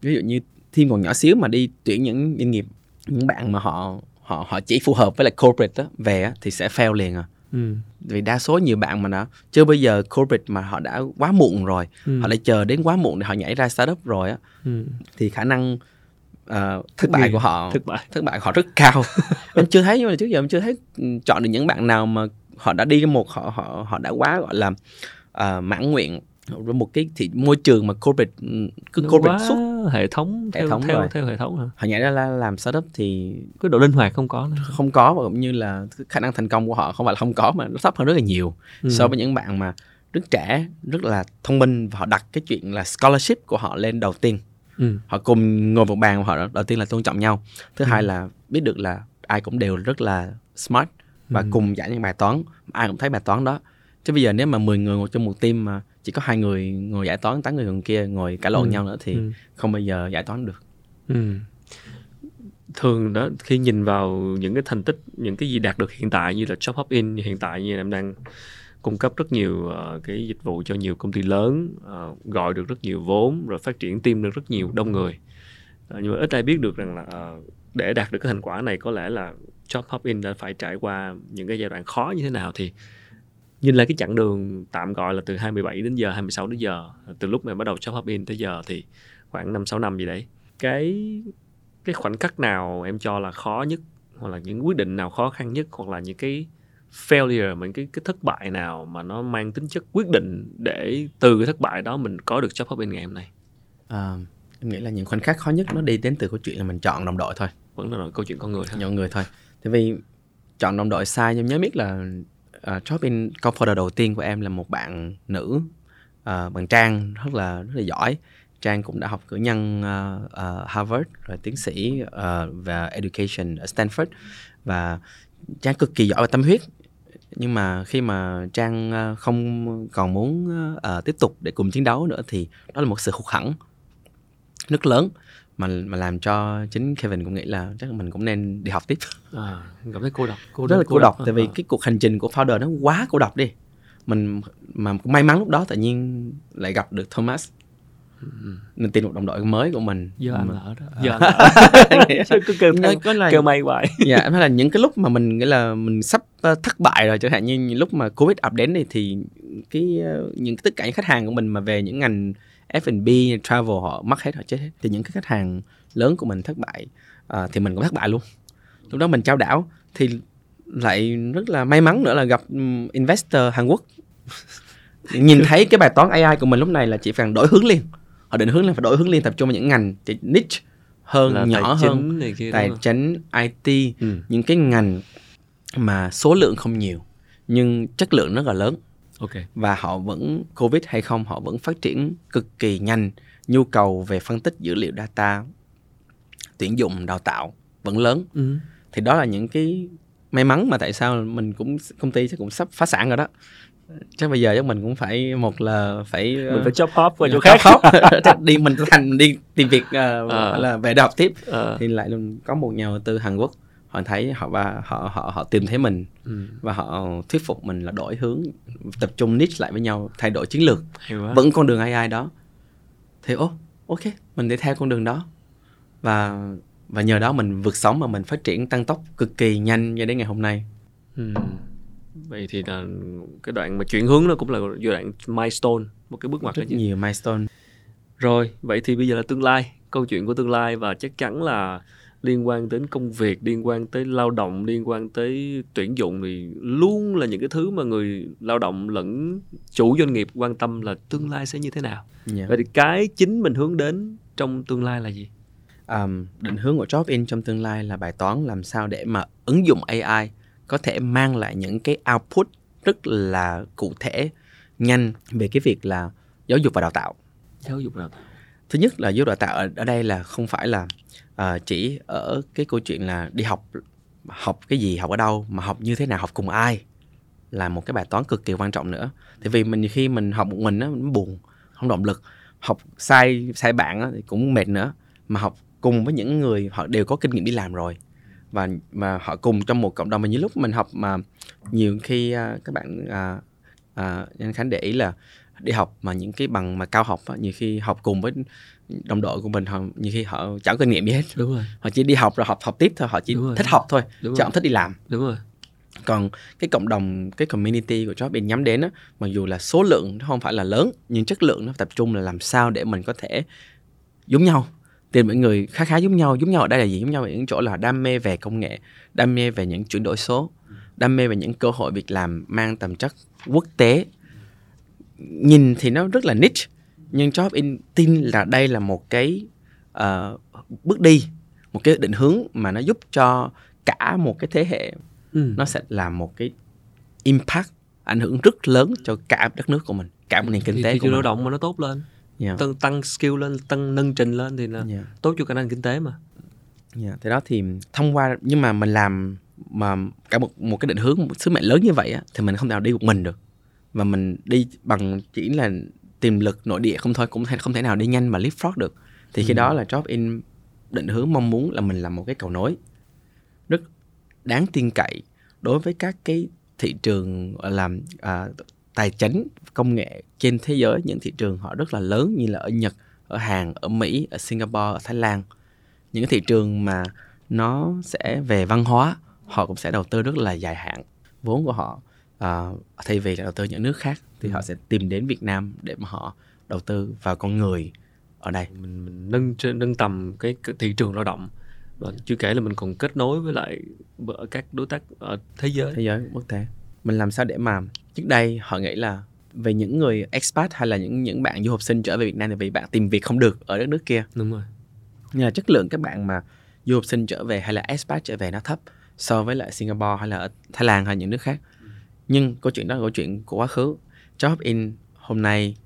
ví dụ như team còn nhỏ xíu mà đi tuyển những doanh nghiệp những bạn mà họ họ họ chỉ phù hợp với lại corporate đó, về á, thì sẽ fail liền à Ừ. vì đa số nhiều bạn mà đã chưa bây giờ corporate mà họ đã quá muộn rồi ừ. họ lại chờ đến quá muộn để họ nhảy ra startup rồi á ừ. thì khả năng uh, thất bại của họ thất bại thất bại của họ rất cao em chưa thấy nhưng mà trước giờ em chưa thấy ừ, chọn được những bạn nào mà họ đã đi một họ họ họ đã quá gọi là uh, mãn nguyện một cái thì môi trường mà corporate cứ corporate suốt hệ thống Hệ theo thống theo rồi. theo hệ thống hả họ nhảy ra là làm startup thì cái độ linh hoạt không có nữa. không có và cũng như là khả năng thành công của họ không phải là không có mà nó thấp hơn rất là nhiều Ừ. so với những bạn mà rất trẻ rất là thông minh và họ đặt cái chuyện là scholarship của họ lên đầu tiên ừ. họ cùng ngồi một bàn và họ đầu tiên là tôn trọng nhau thứ Ừ. hai là biết được là ai cũng đều rất là smart và Ừ. cùng giải những bài toán ai cũng thấy bài toán đó chứ bây giờ nếu mà 10 người ngồi trong một team mà chỉ có hai người ngồi giải toán tám người còn kia ngồi cãi lộn Ừ. nhau nữa thì Ừ. không bao giờ giải toán được Ừ. thường đó khi nhìn vào những cái thành tích những cái gì đạt được hiện tại như là job hop in hiện tại như em đang cung cấp rất nhiều ờ, cái dịch vụ cho nhiều công ty lớn ờ, gọi được rất nhiều vốn rồi phát triển team được rất nhiều đông người Ờ, nhưng mà ít ai biết được rằng là ờ, để đạt được cái thành quả này có lẽ là job hop in đã phải trải qua những cái giai đoạn khó như thế nào thì nhìn lại cái chặng đường tạm gọi là từ 27 đến giờ 26 đến giờ từ lúc mà bắt đầu job hop in tới giờ thì khoảng 5 6 năm gì đấy. Cái cái khoảnh khắc nào em cho là khó nhất hoặc là những quyết định nào khó khăn nhất hoặc là những cái failure những cái cái thất bại nào mà nó mang tính chất quyết định để từ cái thất bại đó mình có được job hop in ngày hôm nay? À, em nghĩ là những khoảnh khắc khó nhất nó đi đến từ câu chuyện là mình chọn đồng đội thôi. Vẫn là câu chuyện con người thôi. Chọn người thôi. Tại vì chọn đồng đội sai em nhớ biết là uh, job in co-founder đầu tiên của em là một bạn nữ uh, bằng Trang rất là rất là giỏi. Trang cũng đã học cử nhân uh, uh, Harvard rồi tiến sĩ uh, và education ở Stanford. Và Trang cực kỳ giỏi và tâm huyết. Nhưng mà khi mà Trang uh, không còn muốn uh, tiếp tục để cùng chiến đấu nữa thì đó là một sự hụt hẫng rất lớn mà mà làm cho chính Kevin cũng nghĩ là chắc mình cũng nên đi học tiếp. À, cảm thấy cô độc cô rất là cô độc. tại vì À. cái cuộc hành trình của founder nó quá cô độc đi. Mình mà may mắn lúc đó tự nhiên lại gặp được Thomas. Nên tìm một đồng đội mới của mình. Giờ anh ở đó. Giờ ở Sao cứ kêu, theo, có là kêu may hoài. Dạ em thấy là những cái lúc mà mình nghĩ là mình sắp ờ, thất bại rồi chẳng hạn như lúc mà covid ập đến này thì cái ờ, những tất cả những khách hàng của mình mà về những ngành F&B travel họ mất hết họ chết hết. Thì những cái khách hàng lớn của mình thất bại ờ, thì mình cũng thất bại luôn. Lúc đó mình trao đảo thì lại rất là may mắn nữa là gặp ừm, investor Hàn Quốc. Nhìn thấy cái bài toán AI của mình lúc này là chỉ cần đổi hướng liền. Họ định hướng là phải đổi hướng liền tập trung vào những ngành chỉ niche hơn là nhỏ tài hơn. chính này kia tài chính IT Ừ. những cái ngành mà số lượng không nhiều nhưng chất lượng rất là lớn ok. Và họ vẫn covid hay không họ vẫn phát triển cực kỳ nhanh. Nhu cầu về phân tích dữ liệu data tuyển dụng đào tạo vẫn lớn. Ừ. thì đó là những cái may mắn mà tại sao mình cũng công ty chắc cũng sắp phá sản rồi đó. Chắc bây giờ chắc mình cũng phải một là phải mình phải job hop qua chỗ khác. khóc đi mình thành đi tìm việc uh, À. là về đại học tiếp. Ờ, thì lại có một nhà đầu tư Hàn Quốc họ thấy họ và họ họ họ tìm thấy mình ừ. và họ thuyết phục mình là đổi hướng tập trung niche lại với nhau thay đổi chiến lược vẫn con đường AI đó thì ô ok mình đi theo con đường đó và và nhờ đó mình vượt sóng mà mình phát triển tăng tốc cực kỳ nhanh cho đến ngày hôm nay Ừ. Vậy thì là cái đoạn mà chuyển hướng nó cũng là giai đoạn milestone, một cái bước ngoặt đó rất chứ. nhiều milestone Rồi, vậy thì bây giờ là tương lai, câu chuyện của tương lai và chắc chắn là liên quan đến công việc, liên quan tới lao động, liên quan tới tuyển dụng thì luôn là những cái thứ mà người lao động lẫn chủ doanh nghiệp quan tâm là tương lai sẽ như thế nào. yeah. Vậy thì cái chính mình hướng đến trong tương lai là gì? um, định hướng của Job In trong tương lai là bài toán làm sao để mà ứng dụng AI có thể mang lại những cái output rất là cụ thể nhanh về cái việc là giáo dục và đào tạo Giáo dục đào tạo thứ nhất là giáo dục đào tạo ở, ở đây là không phải là uh, chỉ ở cái câu chuyện là đi học học cái gì học ở đâu mà học như thế nào học cùng ai là một cái bài toán cực kỳ quan trọng nữa. Tại vì mình khi mình học một mình nó buồn không động lực. Học sai sai bạn á, thì cũng mệt nữa. Mà học cùng với những người họ đều có kinh nghiệm đi làm rồi. Và mà họ cùng trong một cộng đồng. Mà như lúc mình học mà nhiều khi uh, các bạn uh, uh, anh Khánh để ý là đi học mà những cái bằng mà cao học á, nhiều khi học cùng với đồng đội của mình họ nhiều khi họ chẳng kinh nghiệm gì hết. Đúng rồi, họ chỉ đi học rồi học học tiếp thôi họ chỉ Đúng rồi. thích học thôi đúng chứ không thích đi làm. Đúng rồi. còn cái cộng đồng cái community của job nhắm đến á mặc dù là số lượng nó không phải là lớn nhưng chất lượng nó tập trung là làm sao để mình có thể giống nhau tìm những người khá khá giống nhau giống nhau ở đây là gì? Giống nhau ở những chỗ là đam mê về công nghệ đam mê về những chuyển đổi số đam mê về những cơ hội việc làm mang tầm chất quốc tế nhìn thì nó rất là niche nhưng job in tin là đây là một cái uh, bước đi một cái định hướng mà nó giúp cho cả một cái thế hệ ừ. nó sẽ làm một cái impact ảnh hưởng rất lớn cho cả đất nước của mình cả một nền kinh tế thì, thì của lao động mà nó tốt lên yeah. tăng tăng skill lên tăng nâng trình lên thì là yeah. tốt cho cả nền kinh tế mà yeah. thế đó thì thông qua nhưng mà mình làm mà cả một một cái định hướng một sứ mệnh lớn như vậy á thì mình không nào đi một mình được và mình đi bằng chỉ là tiềm lực nội địa không thôi cũng không thể nào đi nhanh mà leapfrog được thì khi ừ. đó là job in định hướng mong muốn là mình làm một cái cầu nối rất đáng tin cậy đối với các cái thị trường làm à, tài chính công nghệ trên thế giới những thị trường họ rất là lớn như là ở Nhật, ở Hàn, ở Mỹ, ở Singapore, ở Thái Lan. Những cái thị trường mà nó sẽ về văn hóa, họ cũng sẽ đầu tư rất là dài hạn. Vốn của họ uh, thay vì là đầu tư những nước khác thì họ sẽ tìm đến Việt Nam để mà họ đầu tư vào con người ở đây. Mình, mình nâng nâng tầm cái, cái thị trường lao động. Và chưa kể là mình còn kết nối với lại các đối tác ở thế giới. Thế giới quốc tế. Mình làm sao để mà trước đây họ nghĩ là về những người expat hay là những những bạn du học sinh trở về Việt Nam thì vì bạn tìm việc không được ở đất nước kia. Đúng rồi. Nhưng là chất lượng các bạn mà du học sinh trở về hay là expat trở về nó thấp so với lại Singapore hay là Thái Lan hay những nước khác nhưng câu chuyện đó là câu chuyện của quá khứ. Job in hôm nay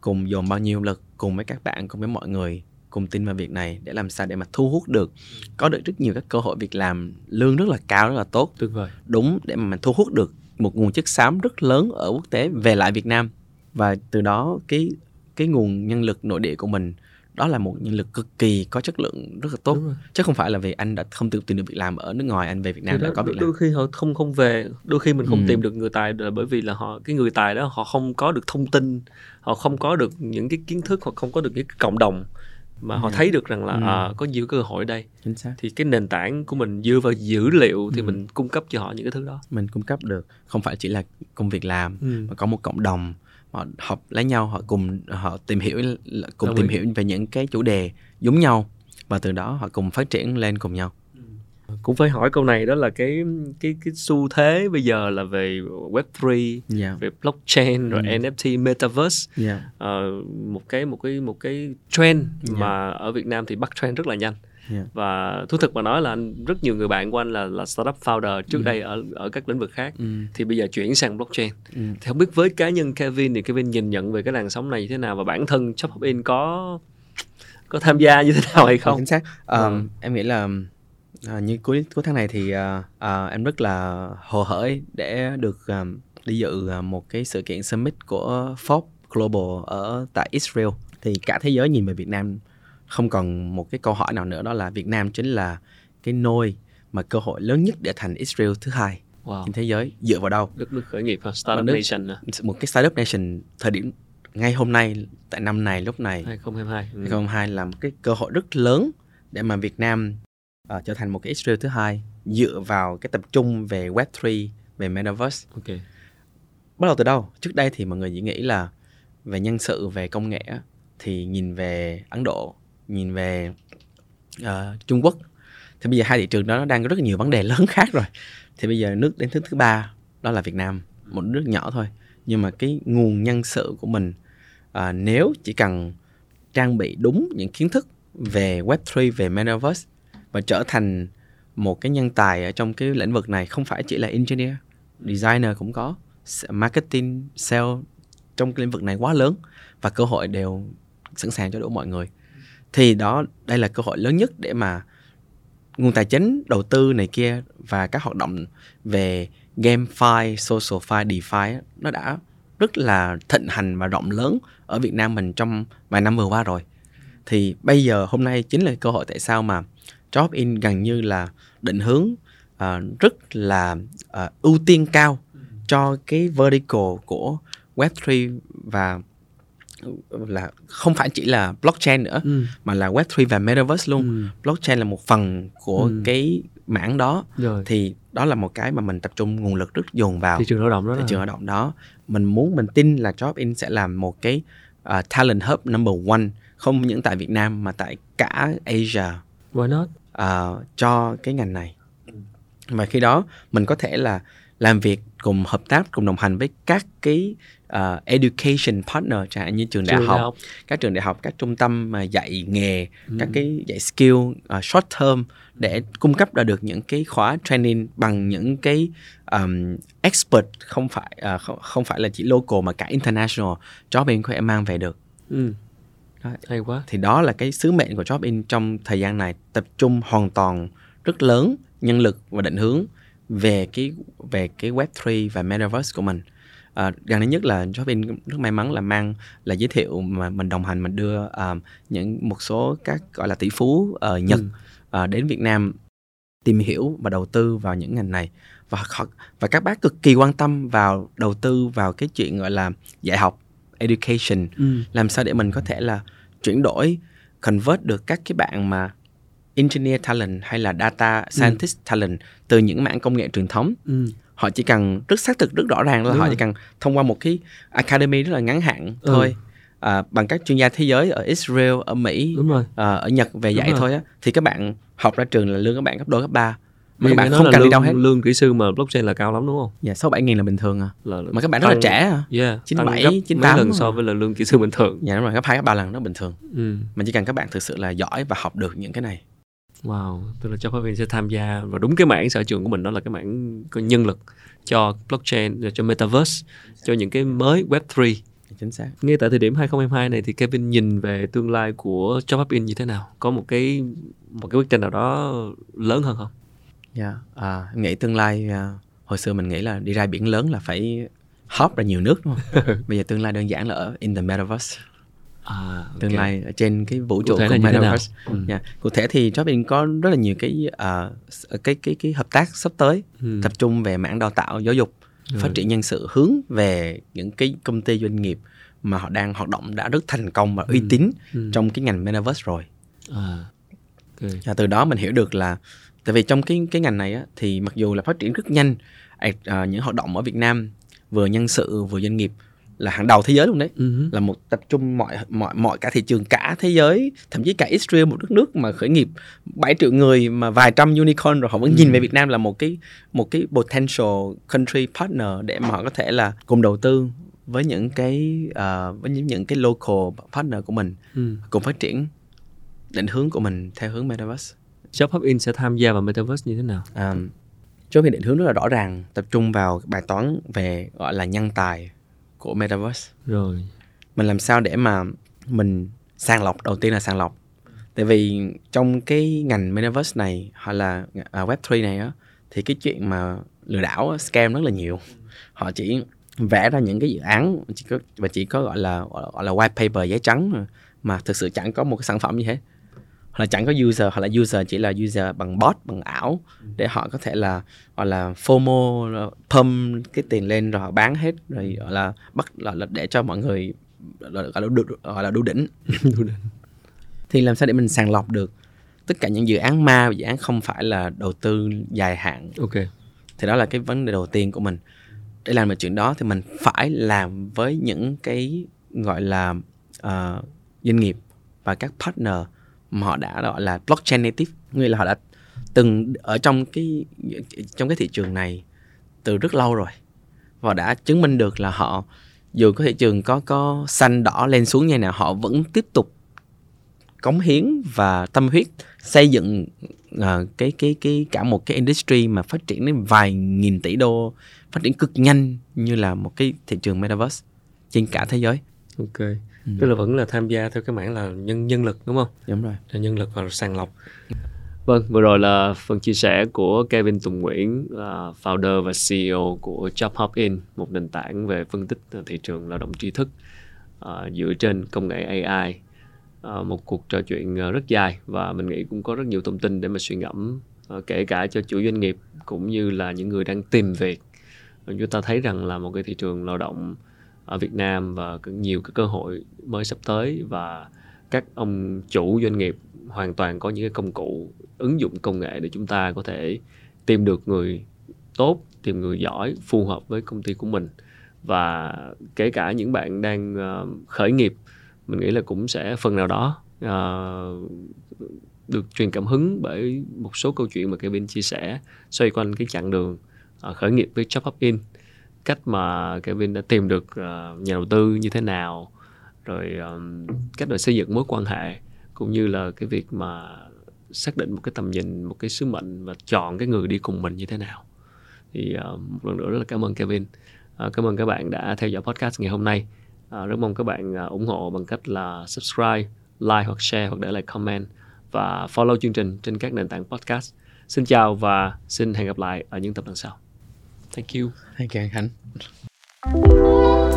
cùng dồn bao nhiêu lực cùng với các bạn cùng với mọi người cùng tin vào việc này để làm sao để mà thu hút được có được rất nhiều các cơ hội việc làm lương rất là cao rất là tốt. Tuyệt vời. Đúng để mà mình thu hút được một nguồn chất xám rất lớn ở quốc tế về lại Việt Nam. Và từ đó cái cái nguồn nhân lực nội địa của mình đó là một nhân lực cực kỳ có chất lượng rất là tốt chứ không phải là vì anh đã không tìm được việc làm ở nước ngoài anh về Việt Nam thì đã có việc làm đôi khi họ không không về đôi khi mình không ừ. tìm được người tài là bởi vì là họ cái người tài đó họ không có được thông tin họ không có được những cái kiến thức hoặc không có được những cái cộng đồng mà họ thấy được rằng là ừ. à, có nhiều cơ hội đây Chính xác. thì cái nền tảng của mình dựa vào dữ liệu thì ừ. mình cung cấp cho họ những cái thứ đó mình cung cấp được không phải chỉ là công việc làm ừ. mà có một cộng đồng họ học lấy nhau họ cùng họ tìm hiểu cùng Đồng tìm ý. hiểu về những cái chủ đề giống nhau và từ đó họ cùng phát triển lên cùng nhau cũng phải hỏi câu này đó là cái cái cái xu thế bây giờ là về web 3 yeah. về blockchain rồi mm. NFT metaverse yeah. uh, một cái một cái một cái trend yeah. mà ở Việt Nam thì bắt trend rất là nhanh yeah. và thú thực mà nói là anh rất nhiều người bạn của anh là là startup founder trước mm. đây ở ở các lĩnh vực khác mm. thì bây giờ chuyển sang blockchain mm. thì không biết với cá nhân Kevin thì Kevin nhìn nhận về cái làn sóng này như thế nào và bản thân Shop In có có tham gia như thế nào hay không? Chính xác. Um, ừ. Em nghĩ là À, như cuối cuối tháng này thì à, à, em rất là hồ hởi để được à, đi dự một cái sự kiện summit của Forbes Global ở tại Israel. Thì cả thế giới nhìn về Việt Nam không còn một cái câu hỏi nào nữa đó là Việt Nam chính là cái nôi mà cơ hội lớn nhất để thành Israel thứ hai wow. trên thế giới dựa vào đâu? Đất nước khởi nghiệp Startup nước, Nation à. Một cái Startup Nation thời điểm ngay hôm nay tại năm này lúc này 2022 ừ. 2022 là một cái cơ hội rất lớn để mà Việt Nam uh, trở thành một cái Israel thứ hai dựa vào cái tập trung về Web3, về Metaverse. Okay. Bắt đầu từ đâu? Trước đây thì mọi người chỉ nghĩ là về nhân sự, về công nghệ thì nhìn về Ấn Độ, nhìn về uh, Trung Quốc. Thì bây giờ hai thị trường đó nó đang có rất nhiều vấn đề lớn khác rồi. Thì bây giờ nước đến thứ thứ ba đó là Việt Nam, một nước nhỏ thôi. Nhưng mà cái nguồn nhân sự của mình uh, nếu chỉ cần trang bị đúng những kiến thức về Web3, về Metaverse và trở thành một cái nhân tài ở trong cái lĩnh vực này không phải chỉ là engineer designer cũng có marketing sale trong cái lĩnh vực này quá lớn và cơ hội đều sẵn sàng cho đủ mọi người thì đó đây là cơ hội lớn nhất để mà nguồn tài chính đầu tư này kia và các hoạt động về gamefi socialfi defi nó đã rất là thịnh hành và rộng lớn ở Việt Nam mình trong vài năm vừa qua rồi. Thì bây giờ hôm nay chính là cơ hội tại sao mà job in gần như là định hướng uh, rất là uh, ưu tiên cao cho cái vertical của Web3 và là không phải chỉ là blockchain nữa ừ. mà là Web3 và Metaverse luôn. Ừ. Blockchain là một phần của ừ. cái mảng đó Rồi. thì đó là một cái mà mình tập trung nguồn lực rất dồn vào thị trường lao động đó thị trường lao động đó mình muốn mình tin là job in sẽ làm một cái uh, talent hub number one không những tại Việt Nam mà tại cả Asia Why not? uh, cho cái ngành này và khi đó mình có thể là làm việc cùng hợp tác cùng đồng hành với các cái uh, education partner chẳng hạn như trường đại Trường học, đại học. các trường đại học các trung tâm mà dạy nghề Ừ. các cái dạy skill uh, short term để cung cấp ra được những cái khóa training bằng những cái um, expert không phải uh, không, không phải là chỉ local mà cả international job in có thể mang về được Ừ. Đó. Hay quá. thì đó là cái sứ mệnh của job in trong thời gian này tập trung hoàn toàn rất lớn nhân lực và định hướng về cái về cái web 3 và metaverse của mình à, gần đây nhất là job in rất may mắn là mang là giới thiệu mà mình đồng hành mình đưa à, những một số các gọi là tỷ phú ở Nhật Ừ. à, đến Việt Nam tìm hiểu và đầu tư vào những ngành này và họ, và các bác cực kỳ quan tâm vào đầu tư vào cái chuyện gọi là dạy học education Ừ. làm sao để mình có thể là chuyển đổi convert được các cái bạn mà engineer talent hay là data scientist talent từ những mảng công nghệ truyền thống Ừ. họ chỉ cần rất xác thực rất rõ ràng là Đúng họ rồi. chỉ cần thông qua một cái academy rất là ngắn hạn Ừ. thôi à, bằng các chuyên gia thế giới ở Israel ở Mỹ Đúng rồi. à, ở Nhật về Đúng dạy rồi. thôi á thì các bạn học ra trường là lương các bạn gấp đôi gấp ba mà các bạn không cần đi lương, đâu hết Lương kỹ sư mà blockchain là cao lắm đúng không? dạ sáu bảy nghìn là bình thường à Là mà các bạn rất là trẻ à Yeah, 97, tăng gấp 98 mấy lần mà. so với là lương kỹ sư bình thường. dạ đúng rồi gấp hai gấp ba lần nó bình thường Ừ. mà chỉ cần các bạn thực sự là giỏi và học được những cái này Wow, tức là cho viên sẽ tham gia và đúng cái mảng sở trường của mình đó là cái mảng có nhân lực cho blockchain, cho metaverse, cho những cái mới web3. chính xác Ngay tại thời điểm 2022 này thì Kevin nhìn về tương lai của Job Up In như thế nào? Có một cái một cái quyết định nào đó lớn hơn không? dạ à, em nghĩ tương lai à, hồi xưa mình nghĩ là đi ra biển lớn là phải hop ra nhiều nước đúng không bây giờ tương lai đơn giản là ở in the metaverse À, ok. tương lai ở trên cái vũ trụ của metaverse Ừ. Dạ. cụ thể thì Jobin có rất là nhiều cái s- cái cái cái hợp tác sắp tới Ừ. tập trung về mảng đào tạo giáo dục Rồi. phát triển nhân sự hướng về những cái công ty doanh nghiệp mà họ đang hoạt động đã rất thành công và uy tín Ừ. trong cái ngành metaverse rồi À, ok. và từ đó mình hiểu được là tại vì trong cái cái ngành này á, thì mặc dù là phát triển rất nhanh à, à, những hoạt động ở Việt Nam vừa nhân sự vừa doanh nghiệp là hàng đầu thế giới luôn đấy Ừ. là một tập trung mọi mọi mọi cả thị trường cả thế giới thậm chí cả Israel một đất nước mà khởi nghiệp 7 triệu người mà vài trăm unicorn rồi họ vẫn Ừ. nhìn về Việt Nam là một cái một cái potential country partner để mà họ có thể là cùng đầu tư với những cái ờ, với những những cái local partner của mình Ừ. cùng phát triển định hướng của mình theo hướng metaverse Job Up In sẽ tham gia vào metaverse như thế nào? à, cho định hướng rất là rõ ràng tập trung vào bài toán về gọi là nhân tài của metaverse. Rồi. mình làm sao để mà mình sàng lọc đầu tiên là sàng lọc. Tại vì trong cái ngành metaverse này hoặc là à, web 3 này á thì cái chuyện mà lừa đảo scam rất là nhiều. Họ chỉ vẽ ra những cái dự án chỉ có và chỉ có gọi là gọi là white paper giấy trắng mà thực sự chẳng có một cái sản phẩm gì hết hoặc là chẳng có user hoặc là user chỉ là user bằng bot bằng ảo để họ có thể là gọi là FOMO pump cái tiền lên rồi họ bán hết rồi gọi là bắt là, là để cho mọi người gọi là, đu, gọi là đu đỉnh. Thì làm sao để mình sàng lọc được? Tất cả những dự án ma và dự án không phải là đầu tư dài hạn. Ok. thì đó là cái vấn đề đầu tiên của mình. Để làm được chuyện đó thì mình phải làm với những cái gọi là ờ, doanh nghiệp và các partner mà họ đã gọi là blockchain native nghĩa là họ đã từng ở trong cái trong cái thị trường này từ rất lâu rồi và đã chứng minh được là họ dù có thị trường có có xanh đỏ lên xuống như nào họ vẫn tiếp tục cống hiến và tâm huyết xây dựng uh, cái cái cái cả một cái industry mà phát triển đến vài nghìn tỷ đô phát triển cực nhanh như là một cái thị trường metaverse trên cả thế giới Ok. Tức là vẫn là tham gia theo cái mảng là nhân nhân lực đúng không? đúng rồi Là nhân lực và sàng lọc. Vâng, vừa rồi là phần chia sẻ của Kevin Tùng Nguyễn, là founder và CEO của Job Hop In, một nền tảng về phân tích thị trường lao động tri thức ờ, dựa trên công nghệ AI. Ờ, một cuộc trò chuyện ờ, rất dài và mình nghĩ cũng có rất nhiều thông tin để mà suy ngẫm, ờ, kể cả cho chủ doanh nghiệp cũng như là những người đang tìm việc. Chúng ta thấy rằng là một cái thị trường lao động ở Việt Nam và nhiều cái cơ hội mới sắp tới và các ông chủ doanh nghiệp hoàn toàn có những cái công cụ ứng dụng công nghệ để chúng ta có thể tìm được người tốt tìm người giỏi phù hợp với công ty của mình. Và kể cả những bạn đang uh, khởi nghiệp mình nghĩ là cũng sẽ phần nào đó uh, được truyền cảm hứng bởi một số câu chuyện mà Kevin chia sẻ xoay quanh cái chặng đường uh, khởi nghiệp với Job Up In cách mà Kevin đã tìm được uh, nhà đầu tư như thế nào rồi um, cách để xây dựng mối quan hệ cũng như là cái việc mà xác định một cái tầm nhìn một cái sứ mệnh và chọn cái người đi cùng mình như thế nào. Thì uh, một lần nữa rất là cảm ơn Kevin. Uh, cảm ơn các bạn đã theo dõi podcast ngày hôm nay. Uh, rất mong các bạn uh, ủng hộ bằng cách là subscribe like hoặc share hoặc để lại comment và follow chương trình trên các nền tảng podcast. Xin chào và xin hẹn gặp lại ở những tập lần sau. Thank you. Thank you, Khánh.